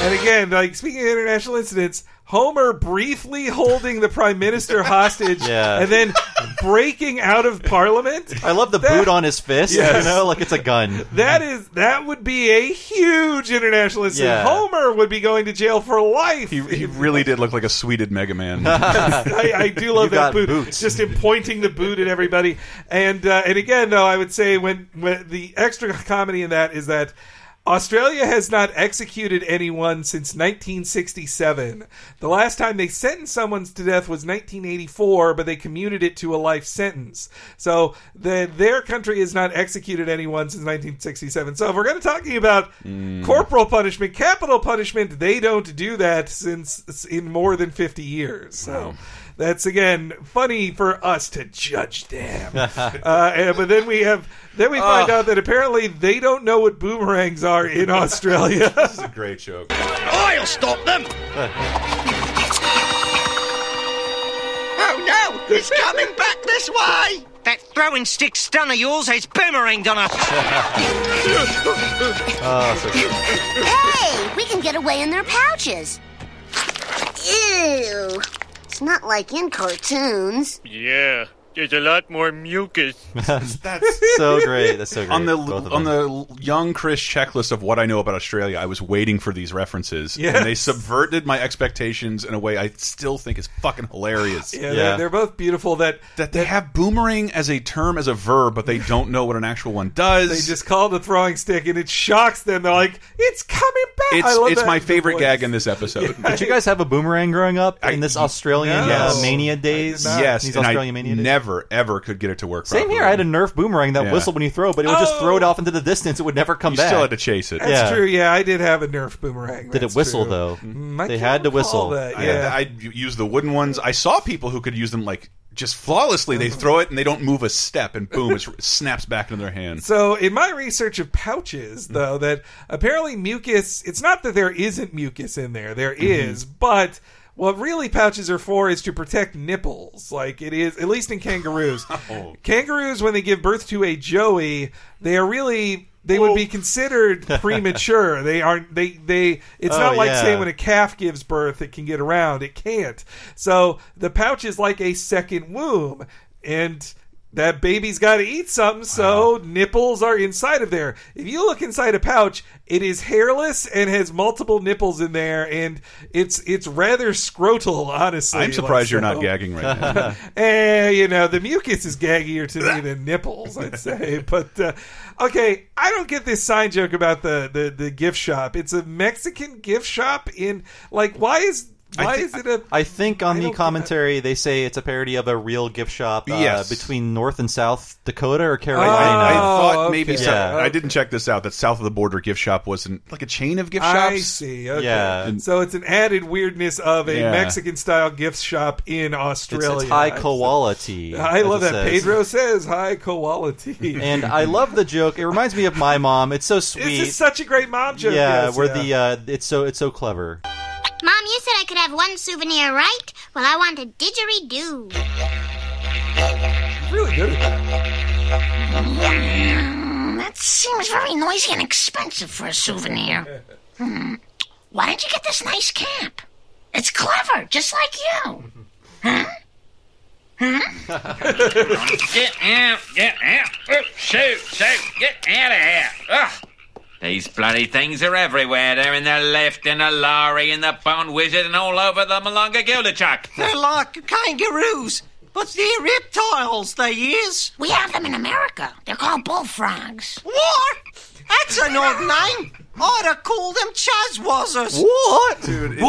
And again, like speaking of international incidents, Homer briefly holding the prime minister hostage Yeah. and then breaking out of parliament. I love the That- boot on his fist. Yes. You know, like it's a gun. That is that would be a huge international incident. Yeah. Homer would be going to jail for life. He, he really did look like a sweeted Mega Man. I, I do love You that got boot. boots. Just him pointing the boot at everybody. And uh, and again, though, I would say when when the extra comedy in that is that Australia has not executed anyone since 1967. The last time they sentenced someone to death was 1984, but they commuted it to a life sentence. So the, their country has not executed anyone since 1967. So if we're going to talking about hmm. corporal punishment, capital punishment, they don't do that since in more than 50 years. So. That's again funny for us to judge them, uh, and- but then we have then we find Oh. out that apparently they don't know what boomerangs are in Australia. this is a great joke. I'll stop them. Oh no, he's coming back this way. That throwing stick stun of yours has boomeranged on us. Hey, we can get away in their pouches. Ew. It's not like in cartoons. Yeah, there's a lot more mucus. That's so great. That's so great. On the on the young Chris checklist of what I know about Australia, I was waiting for these references, Yes. and they subverted my expectations in a way I still think is fucking hilarious. Yeah, They're, they're both beautiful. That that they have boomerang as a term as a verb, but they don't know what an actual one does. they just call it a throwing stick, and it shocks them. They're like, "It's coming back." it's I love it's that my favorite voice. gag in this episode. Did you guys have a boomerang growing up in this Australian Yes. uh, mania days? yes, these Australian I mania days. never ever could get it to work. Same properly. here. I had a Nerf boomerang that Yeah. whistled when you throw, it, but it would just throw it oh. off into the distance. It would never come You back. still had to chase it. That's yeah. true. Yeah, I did have a Nerf boomerang. Did it whistle true. though? Mm, I they had to whistle. that, yeah. I used the wooden ones. I saw people who could use them like just flawlessly. They uh-huh. throw it and they don't move a step, and boom, it snaps back into their hand. So, in my research of pouches, mm-hmm. though, that apparently mucus, it's not that there isn't mucus in there, there mm-hmm. is, but what really pouches are for is to protect nipples. Like it is, at least in kangaroos. Oh. Kangaroos, when they give birth to a joey, they are really. They would be oh. considered premature. they aren't. They. They. It's Oh, not like yeah. say when a calf gives birth, it can get around. It can't. So the pouch is like a second womb, and that baby's got to eat something. So nipples are inside of there. If you look inside a pouch, it is hairless and has multiple nipples in there, and it's it's rather scrotal. Honestly, I'm surprised Like, you're not gagging right now. Eh, you know, the mucus is gaggier to me than nipples, I'd say. But uh, okay, I don't get this sign joke about the, the the gift shop. It's a Mexican gift shop in like why is why is it a I think on the commentary they say it's a parody of a real gift shop uh, Yes. between North and South Dakota or I, Carolina. I Oh, thought maybe okay. so- Yeah. I didn't check this out. That south of the border gift shop wasn't like a chain of gift shops. I see. Okay. Yeah. So it's an added weirdness of a Yeah. Mexican style gift shop in Australia. it's high quality. I love that. says. Pedro says high quality. And I love the joke. It reminds me of my mom. It's so sweet. This is such a great mom joke. yeah, yes, where yeah. the uh, it's so it's so clever. Mom, you said I could have one souvenir, right? Well, I want a didgeridoo. really good. Mm, that seems very noisy and expensive for a souvenir. Hmm. Why don't you get this nice cap? It's clever, just like you. Huh? Get out, get out. Oh, shoot, shoot, get out of here. Ugh. These bloody things are everywhere. They're in the lift, in the lorry, in the Bone Wizard, and all over the Malunga Gilderchuck. They're like kangaroos, but they're reptiles, they is. We have them in America. They're called bullfrogs. What? That's an odd name. I'd have called them chazwazzers. What, dude? it-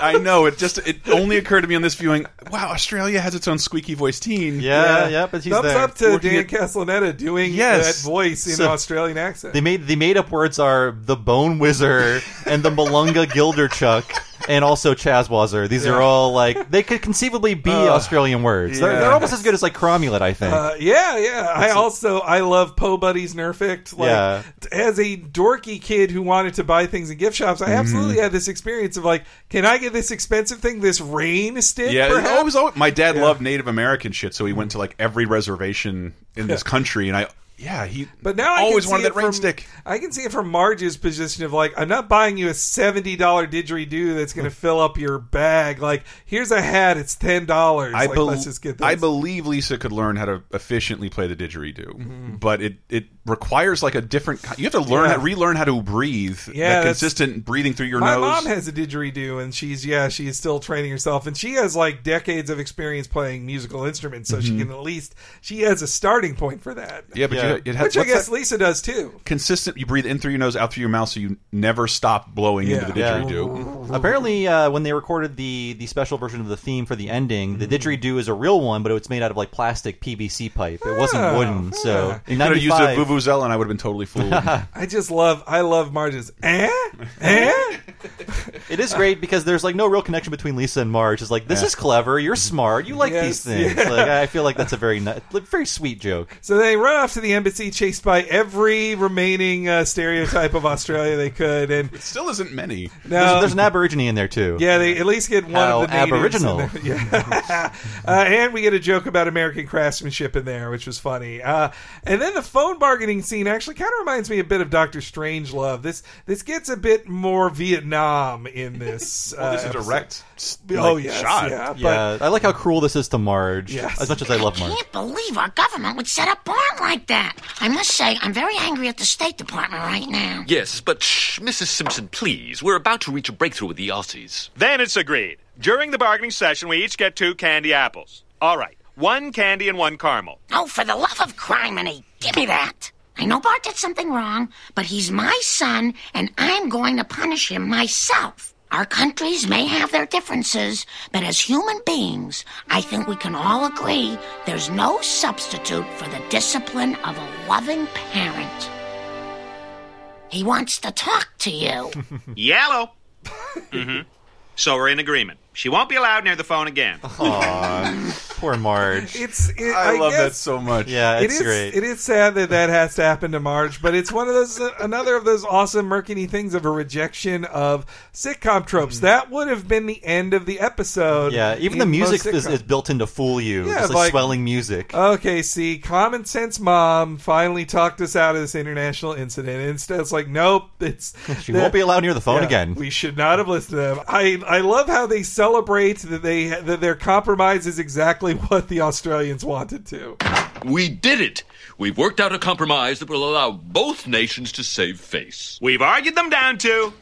I know. It just it only occurred to me on this viewing. Wow, Australia has its own squeaky voice teen. Yeah, yeah, but he's Thumbs there. up to Working Dan at- Castellaneta doing Yes. that voice in So- Australian accent. They made the made up words are the Bone Wizard and the Malunga Gilderchuck and also Chazwazzer. These Yeah. are all like they could conceivably be Uh, Australian words. They're, they're almost as good as like Cromulent, I think. Uh, yeah, yeah. I also I love Po Buddy's Nerfict. Like, Yeah. As a dorky kid who wanted to buy things in gift shops, I Mm-hmm. absolutely had this experience of like, can I get this expensive thing, this rain stick? Yeah, perhaps? it was always, my dad Yeah. loved Native American shit, so he went to like every reservation in this country, and I yeah he But now I always wanted that rain from, stick. I can see it from Marge's position of like, I'm not buying you a seventy dollar didgeridoo that's going to fill up your bag. Like, here's a hat; it's ten dollars. I, like, bel- let's just get this. I believe Lisa could learn how to efficiently play the didgeridoo, Mm-hmm. but it it requires like a different. You have to learn Yeah. how relearn how to breathe. Yeah, that consistent breathing through your My nose. My mom has a didgeridoo, and she's yeah, she is still training herself, and she has like decades of experience playing musical instruments, so she Mhm. can at least she has a starting point for that. yeah, but you it has, Which I guess that? Lisa does too. consistent. You breathe in through your nose, out through your mouth, so you never stop blowing into the didgeridoo. Apparently, uh, when they recorded the the special version of the theme for the ending, the Mm-hmm. didgeridoo is a real one, but it's made out of like plastic PVC pipe. It wasn't wooden. So You in could have used a '95, vuvuzela, and I would have been totally fooled. I just love I love Marge's eh eh. it is great because there's like no real connection between Lisa and Marge. It's like this Yeah. is clever. You're smart. You like Yes, these things. yeah. Like I feel like that's a very ni- like, very sweet joke. So they run off to the embassy, chased by every remaining uh, stereotype of Australia they could, and it still isn't many. No, there's, there's an Aborigine in there too. Yeah, they at least get one How of the aboriginal. Yeah, uh, and we get a joke about American craftsmanship in there, which was funny. Uh, and then the phone bargaining scene actually kind of reminds me a bit of Doctor Strangelove. This this gets a bit more Vietnam in this. Well, this uh, is a episode. direct, oh like, yes, shot. yeah, but Yeah, I like how cruel this is to Marge. Yes. As much as I love Marge. I can't believe our government would set up Bart like that. I must say, I'm very angry at the State Department right now. Yes, but shh, Mrs. Simpson, please. We're about to reach a breakthrough with the Aussies. Then it's agreed. During the bargaining session, we each get two candy apples. All right, one candy and one caramel. Oh, for the love of criminy, give me that. I know Bart did something wrong, but he's my son, and I'm going to punish him myself. Our countries may have their differences, but as human beings, I think we can all agree there's no substitute for the discipline of a loving parent. He wants to talk to you. Yellow. hmm So we're in agreement. She won't be allowed near the phone again. Aw, poor Marge. It's it, I, love that so much. Yeah, It it's great. It is sad that that has to happen to Marge, but it's one of those uh, another of those awesome murky things of a rejection of sitcom tropes. That would have been the end of the episode. Mm. yeah, even the music is, is built in to fool you. Yeah, just like, like- swelling music. Okay, see, common sense mom finally talked us out of this international incident. Instead, it's like, nope, it's She won't be allowed near the phone Yeah, again. We should not have listened to them. I I love how they celebrate that they that their compromise is exactly what the Australians wanted to. We did it! We've worked out a compromise that will allow both nations to save face. We've argued them down to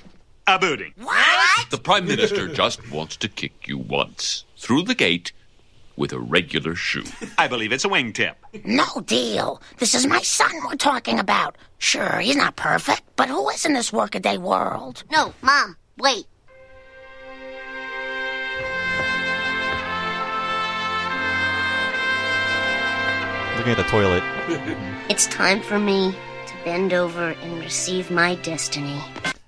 a booting. What? The Prime Minister just wants to kick you once through the gate with a regular shoe. I believe it's a wingtip. No deal. This is my son we're talking about. Sure, he's not perfect, but who is in this workaday world? No, Mom, wait. Looking at the toilet. It's time for me to bend over and receive my destiny.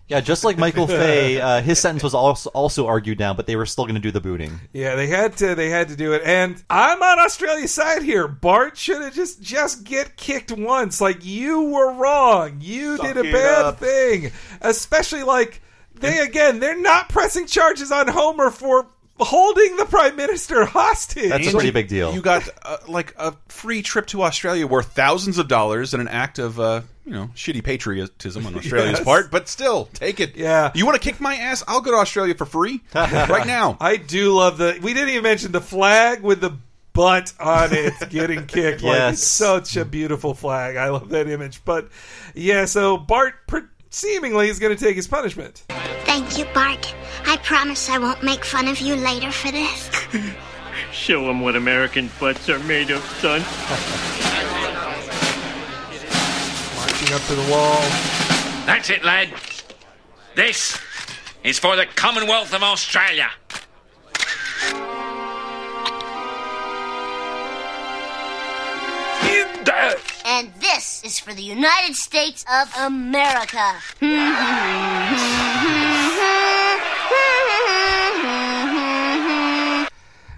Yeah, just like Michael Fay, uh, his sentence was also also argued down, but they were still going to do the booting. Yeah, they had to. They had to do it, and I'm on Australia's side here. Bart should have just just get kicked once. Like you were wrong. You Suck did a bad up. thing. Especially like they again. They're not pressing charges on Homer for holding the prime minister hostage. That's a pretty big deal. You got uh, like a free trip to Australia worth thousands of dollars and an act of uh, you know shitty patriotism on Australia's Yes. part, but still take it. Yeah. You want to kick my ass? I'll go to Australia for free right now. I do love the. We didn't even mention the flag with the butt on it getting kicked. Like, Yes. it's such a beautiful flag. I love that image. But yeah, so Bart per- seemingly is going to take his punishment. Thank you, Bart. I promise I won't make fun of you later for this. Show them what American butts are made of, son. Marching up to the wall. That's it, lad. This is for the Commonwealth of Australia. And this is for the United States of America.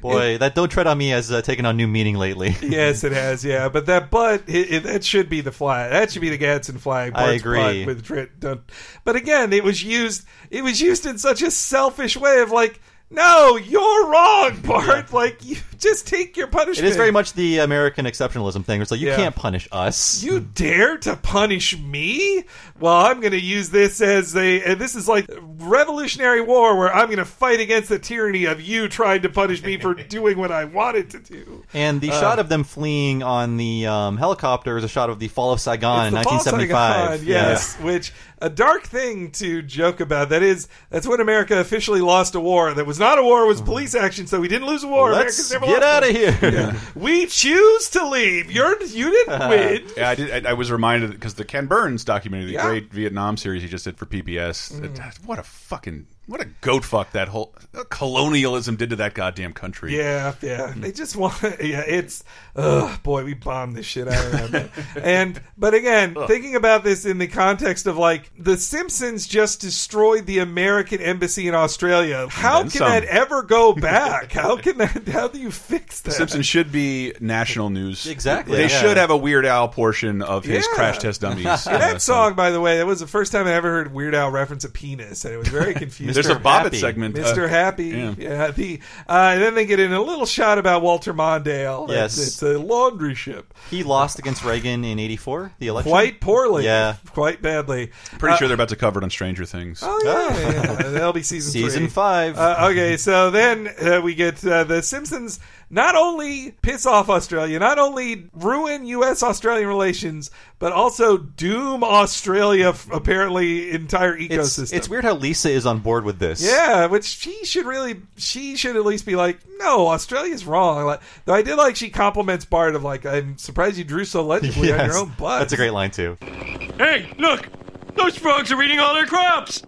Boy, that "Don't Tread on Me" has uh, taken on new meaning lately. yes, it has. Yeah, but that butt, it, it, that should be the flag. That should be the Gadsden flag. I agree. With tri- don't- but again, it was used. It was used in such a selfish way of like, no, you're wrong, Bart. Like, you just take your punishment. It is very much the American exceptionalism thing. It's like you Yeah. can't punish us. You dare to punish me? Well, I'm going to use this as a. And this is like Revolutionary War, where I'm going to fight against the tyranny of you trying to punish me for doing what I wanted to do. And the Uh, shot of them fleeing on the um, helicopter is a shot of the fall of Saigon, It's the Fall 1975. Saigon, yes, which a dark thing to joke about. That is, that's when America officially lost a war that was not a war; it was police action. So we didn't lose a war. Let's never get outta one. here. Yeah. We choose to leave. You're you didn't win. Yeah, I did. I, I was reminded because the Ken Burns documentary, the Yeah. great Vietnam series he just did for PBS. Mm. what a fucking what a goat fuck that whole colonialism did to that goddamn country. Yeah, yeah. Hmm. They just want. Yeah, it's. Ugh, boy, we bombed this shit out of them. and but again, thinking about this in the context of like the Simpsons just destroyed the American embassy in Australia. How can some. that ever go back? How can that? How do you fix The that? Simpsons should be national news. Exactly. They Yeah. should have a Weird Al portion of his Yeah. Crash Test Dummies. And that song, by the way, that was the first time I ever heard Weird Al reference a penis, and it was very confusing. There's a Bobbitt segment, uh, Mr. Happy. yeah. Yeah. the uh, and then they get in a little shot about Walter Mondale. Yes. it's, it's a laundry ship. He lost against Reagan in '84, the election. Quite poorly. Yeah. quite badly. Pretty Uh, sure they're about to cover it on Stranger Things. Oh yeah, yeah, yeah. that'll be season Season three. five. Uh, okay, so then uh, we get uh, the Simpsons. Not only piss off Australia, not only ruin U.S.-Australian relations, but also doom Australia. f- Apparently, entire ecosystem. it's weird how Lisa is on board with this. Yeah, which she should really, she should at least be like, no, Australia's wrong. Like, though I did like she compliments Bart of like, I'm surprised you drew so legibly on your own butt. That's a great line too. Hey, look! Those frogs are eating all their crops!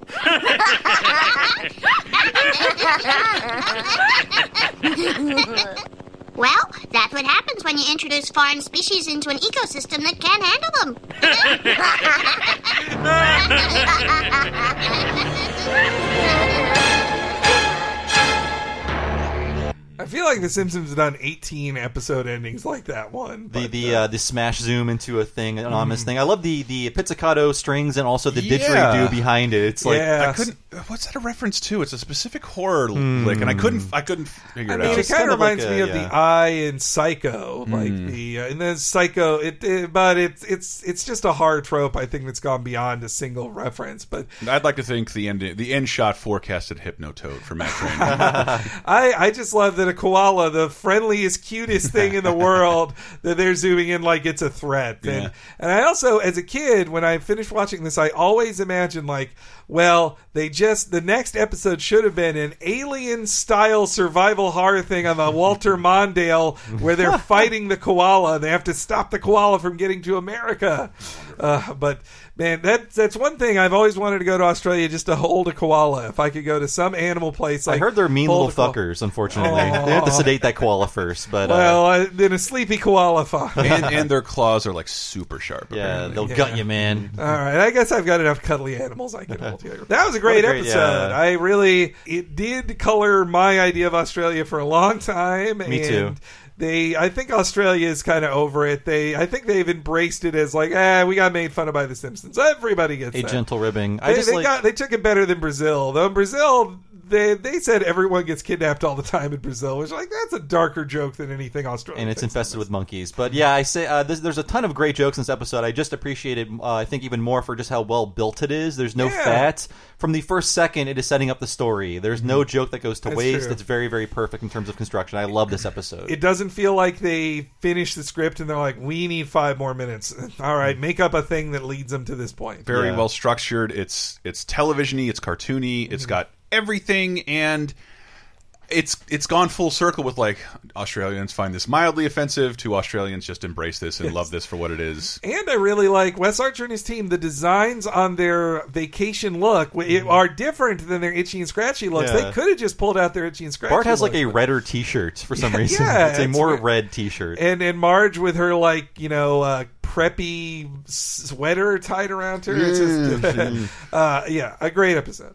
Well, that's what happens when you introduce foreign species into an ecosystem that can't handle them. I feel like The Simpsons have done 18 episode endings like that one. The the uh, the smash zoom into a thing, an anonymous thing. I love the the pizzicato strings and also the Yeah. didgeridoo behind it. It's like Yeah. I couldn't. What's that a reference to? It's a specific horror lick, and I couldn't. I couldn't figure I it mean, out. it kind of reminds me of yeah. the Eye in Psycho, like Mm. the uh, and then Psycho. It, it, but it's it's it's just a horror trope. I think that's gone beyond a single reference. But I'd like to think the end. The end shot forecasted Hypnotoad for Matt Train. I I just love that a koala, the friendliest, cutest thing in the world, that they're zooming in like it's a threat. And and I also, as a kid, when I finished watching this, I always imagined like, well, they just the next episode should have been an alien style survival horror thing on the Walter Mondale where they're fighting the koala. They have to stop the koala from getting to America. Uh, but man, that that's one thing I've always wanted to go to Australia just to hold a koala. If I could go to some animal place, I heard they're mean little fuckers. Unfortunately, they have to sedate that koala first. But uh, Well, uh, then a sleepy koala. Fine. and, and their claws are like super sharp. yeah, apparently. they'll Yeah. gut you, man. All right, I guess I've got enough cuddly animals I can That was a great, a great- episode. yeah. I really it did color my idea of Australia for a long time. Me and too. They, I think Australia is kind of over it. They, I think they've embraced it as like, ah, we got made fun of by The Simpsons. Everybody gets A that. gentle ribbing. I They, just they like got, they took it better than Brazil. Though in Brazil, they they said everyone gets kidnapped all the time in Brazil, which like that's a darker joke than anything Australia. and it's infested with monkeys. But yeah, I say uh, there's, there's a ton of great jokes in this episode. I just appreciated, uh, I think, even more for just how well built it is. There's no Yeah. fat. From the first second, it is setting up the story. There's no joke that goes to That's waste. true. It's very, very perfect in terms of construction. I love this episode. It doesn't feel like they finished the script and they're like, we need five more minutes. All right, make up a thing that leads them to this point. very Yeah. well structured. It's it's televisiony. It's cartoony. It's got everything, and it's it's gone full circle with like Australians find this mildly offensive to Australians just embrace this and love this for what it is. And I really like Wes Archer and his team. The designs on their vacation look w- are different than their itchy and scratchy looks. Yeah. They could have just pulled out their itchy and scratchy. Bart has like a but- redder T-shirt for some Yeah, reason. yeah, it's a more weird. red T-shirt. and and Marge with her like you know uh, preppy sweater tied around her. It's just, uh, yeah, a great episode.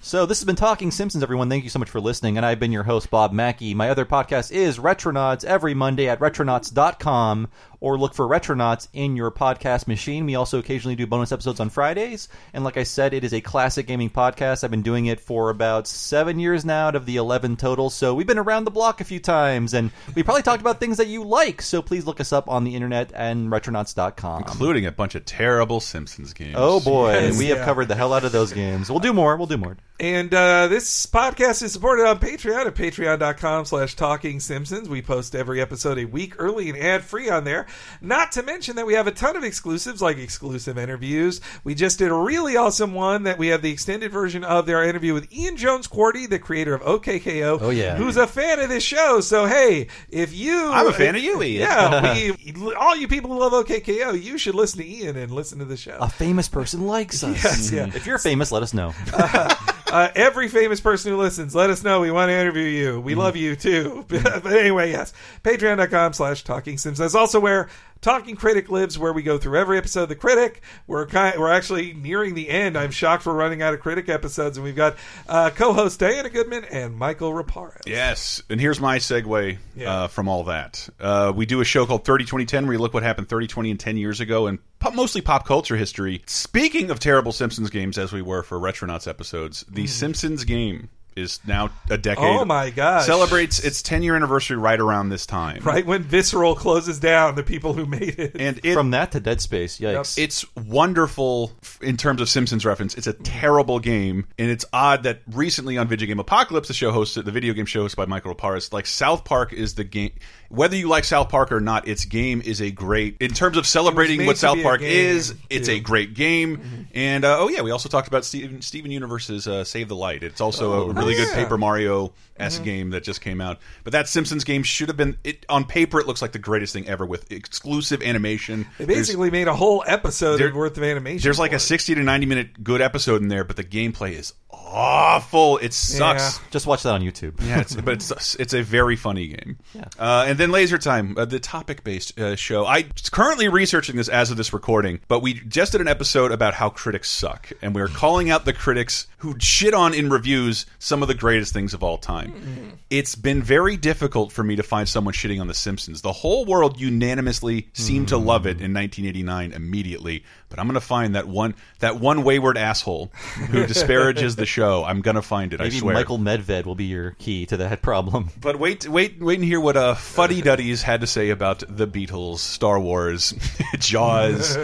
So this has been Talking Simpsons, everyone. Thank you so much for listening. And I've been your host, Bob Mackey. My other podcast is Retronauts every Monday at retronauts.com or look for Retronauts in your podcast machine. We also occasionally do bonus episodes on Fridays. And like I said, it is a classic gaming podcast. I've been doing it for about seven years now out of the 11 total. So we've been around the block a few times and we probably talked about things that you like. So please look us up on the internet and retronauts.com. Including a bunch of terrible Simpsons games. Oh boy, Yes, we have covered the hell out of those games. We'll do more. We'll do more. And uh, this podcast is supported on Patreon at patreon.com slash talking simpsons. We post every episode a week early and ad free on there. Not to mention that we have a ton of exclusives like exclusive interviews. We just did a really awesome one that we have the extended version of their interview with Ian Jones Quartey, the creator of OKKO. Oh, yeah. Who's a fan of this show. So, hey, if you. I'm a fan of you, Ian. Yeah. we, all you people who love OKKO, you should listen to Ian and listen to the show. A famous person likes us. Yes, yeah. If you're famous, let us know. uh, Uh, every famous person who listens, let us know. We want to interview you. We mm-hmm. love you too. but anyway, yes. Patreon.com slash Talking Sims. That's also where Talking Critic lives, where we go through every episode of The Critic. We're kind, we're actually nearing the end. I'm shocked we're running out of Critic episodes, and we've got uh, co-host Diana Goodman and Mikel Reparaz. Yes, and here's my segue Yeah. uh, from all that. Uh, we do a show called 30 2010 where you look what happened 30, 20, and 10 years ago and mostly pop culture history. Speaking of terrible Simpsons games, as we were for Retronauts episodes, the Simpsons game is now a decade. Oh, my gosh. Celebrates its 10 year anniversary right around this time. Right when Visceral closes down, the people who made it. And it, From that to Dead Space, yikes. It's wonderful in terms of Simpsons reference. It's a terrible game, and it's odd that recently on Video Game Apocalypse, the show hosted, the video game show hosted by Mikel Reparaz, like South Park is the game. Whether you like South Park or not, its game is a great in terms of celebrating what South Park is. It's a great game, and uh, oh yeah, we also talked about Steven, Steven Universe's uh, Save the Light. It's also Oh, a really good yeah. Paper Mario esque Mhm. game that just came out. But that Simpsons game should have been it on paper. It looks like the greatest thing ever with exclusive animation. They There's- basically made a whole episode There- worth of animation. there's like a 60 to 90 minute good episode in there, but the gameplay is awful. It sucks. Just watch that on YouTube. Yeah, it's, but it's it's a very funny game. Uh, and then Laser Time, uh, the topic based uh, show. I'm currently researching this as of this recording, but we just did an episode about how critics suck, and we are calling out the critics who shit on in reviews some of the greatest things of all time. It's been very difficult for me to find someone shitting on The Simpsons. The whole world unanimously seemed to love it in 1989 immediately, but I'm going to find that one that one wayward asshole who disparages the show. I'm going to find it. Maybe I swear. Maybe Michael Medved will be your key to that problem. But wait, wait, wait and hear what uh, Fuddy Duddies had to say about the Beatles, Star Wars, Jaws,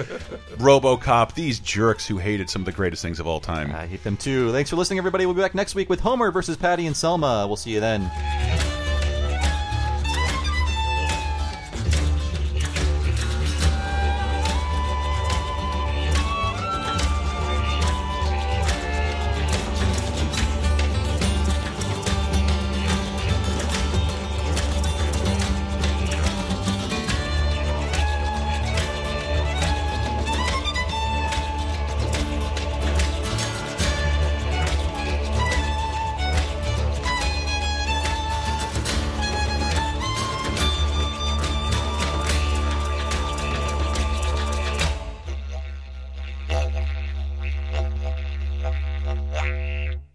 RoboCop. These jerks who hated some of the greatest things of all time. I hate them too. Thanks for listening, everybody. We'll be back next week with Homer versus Patty and Selma. We'll see you then.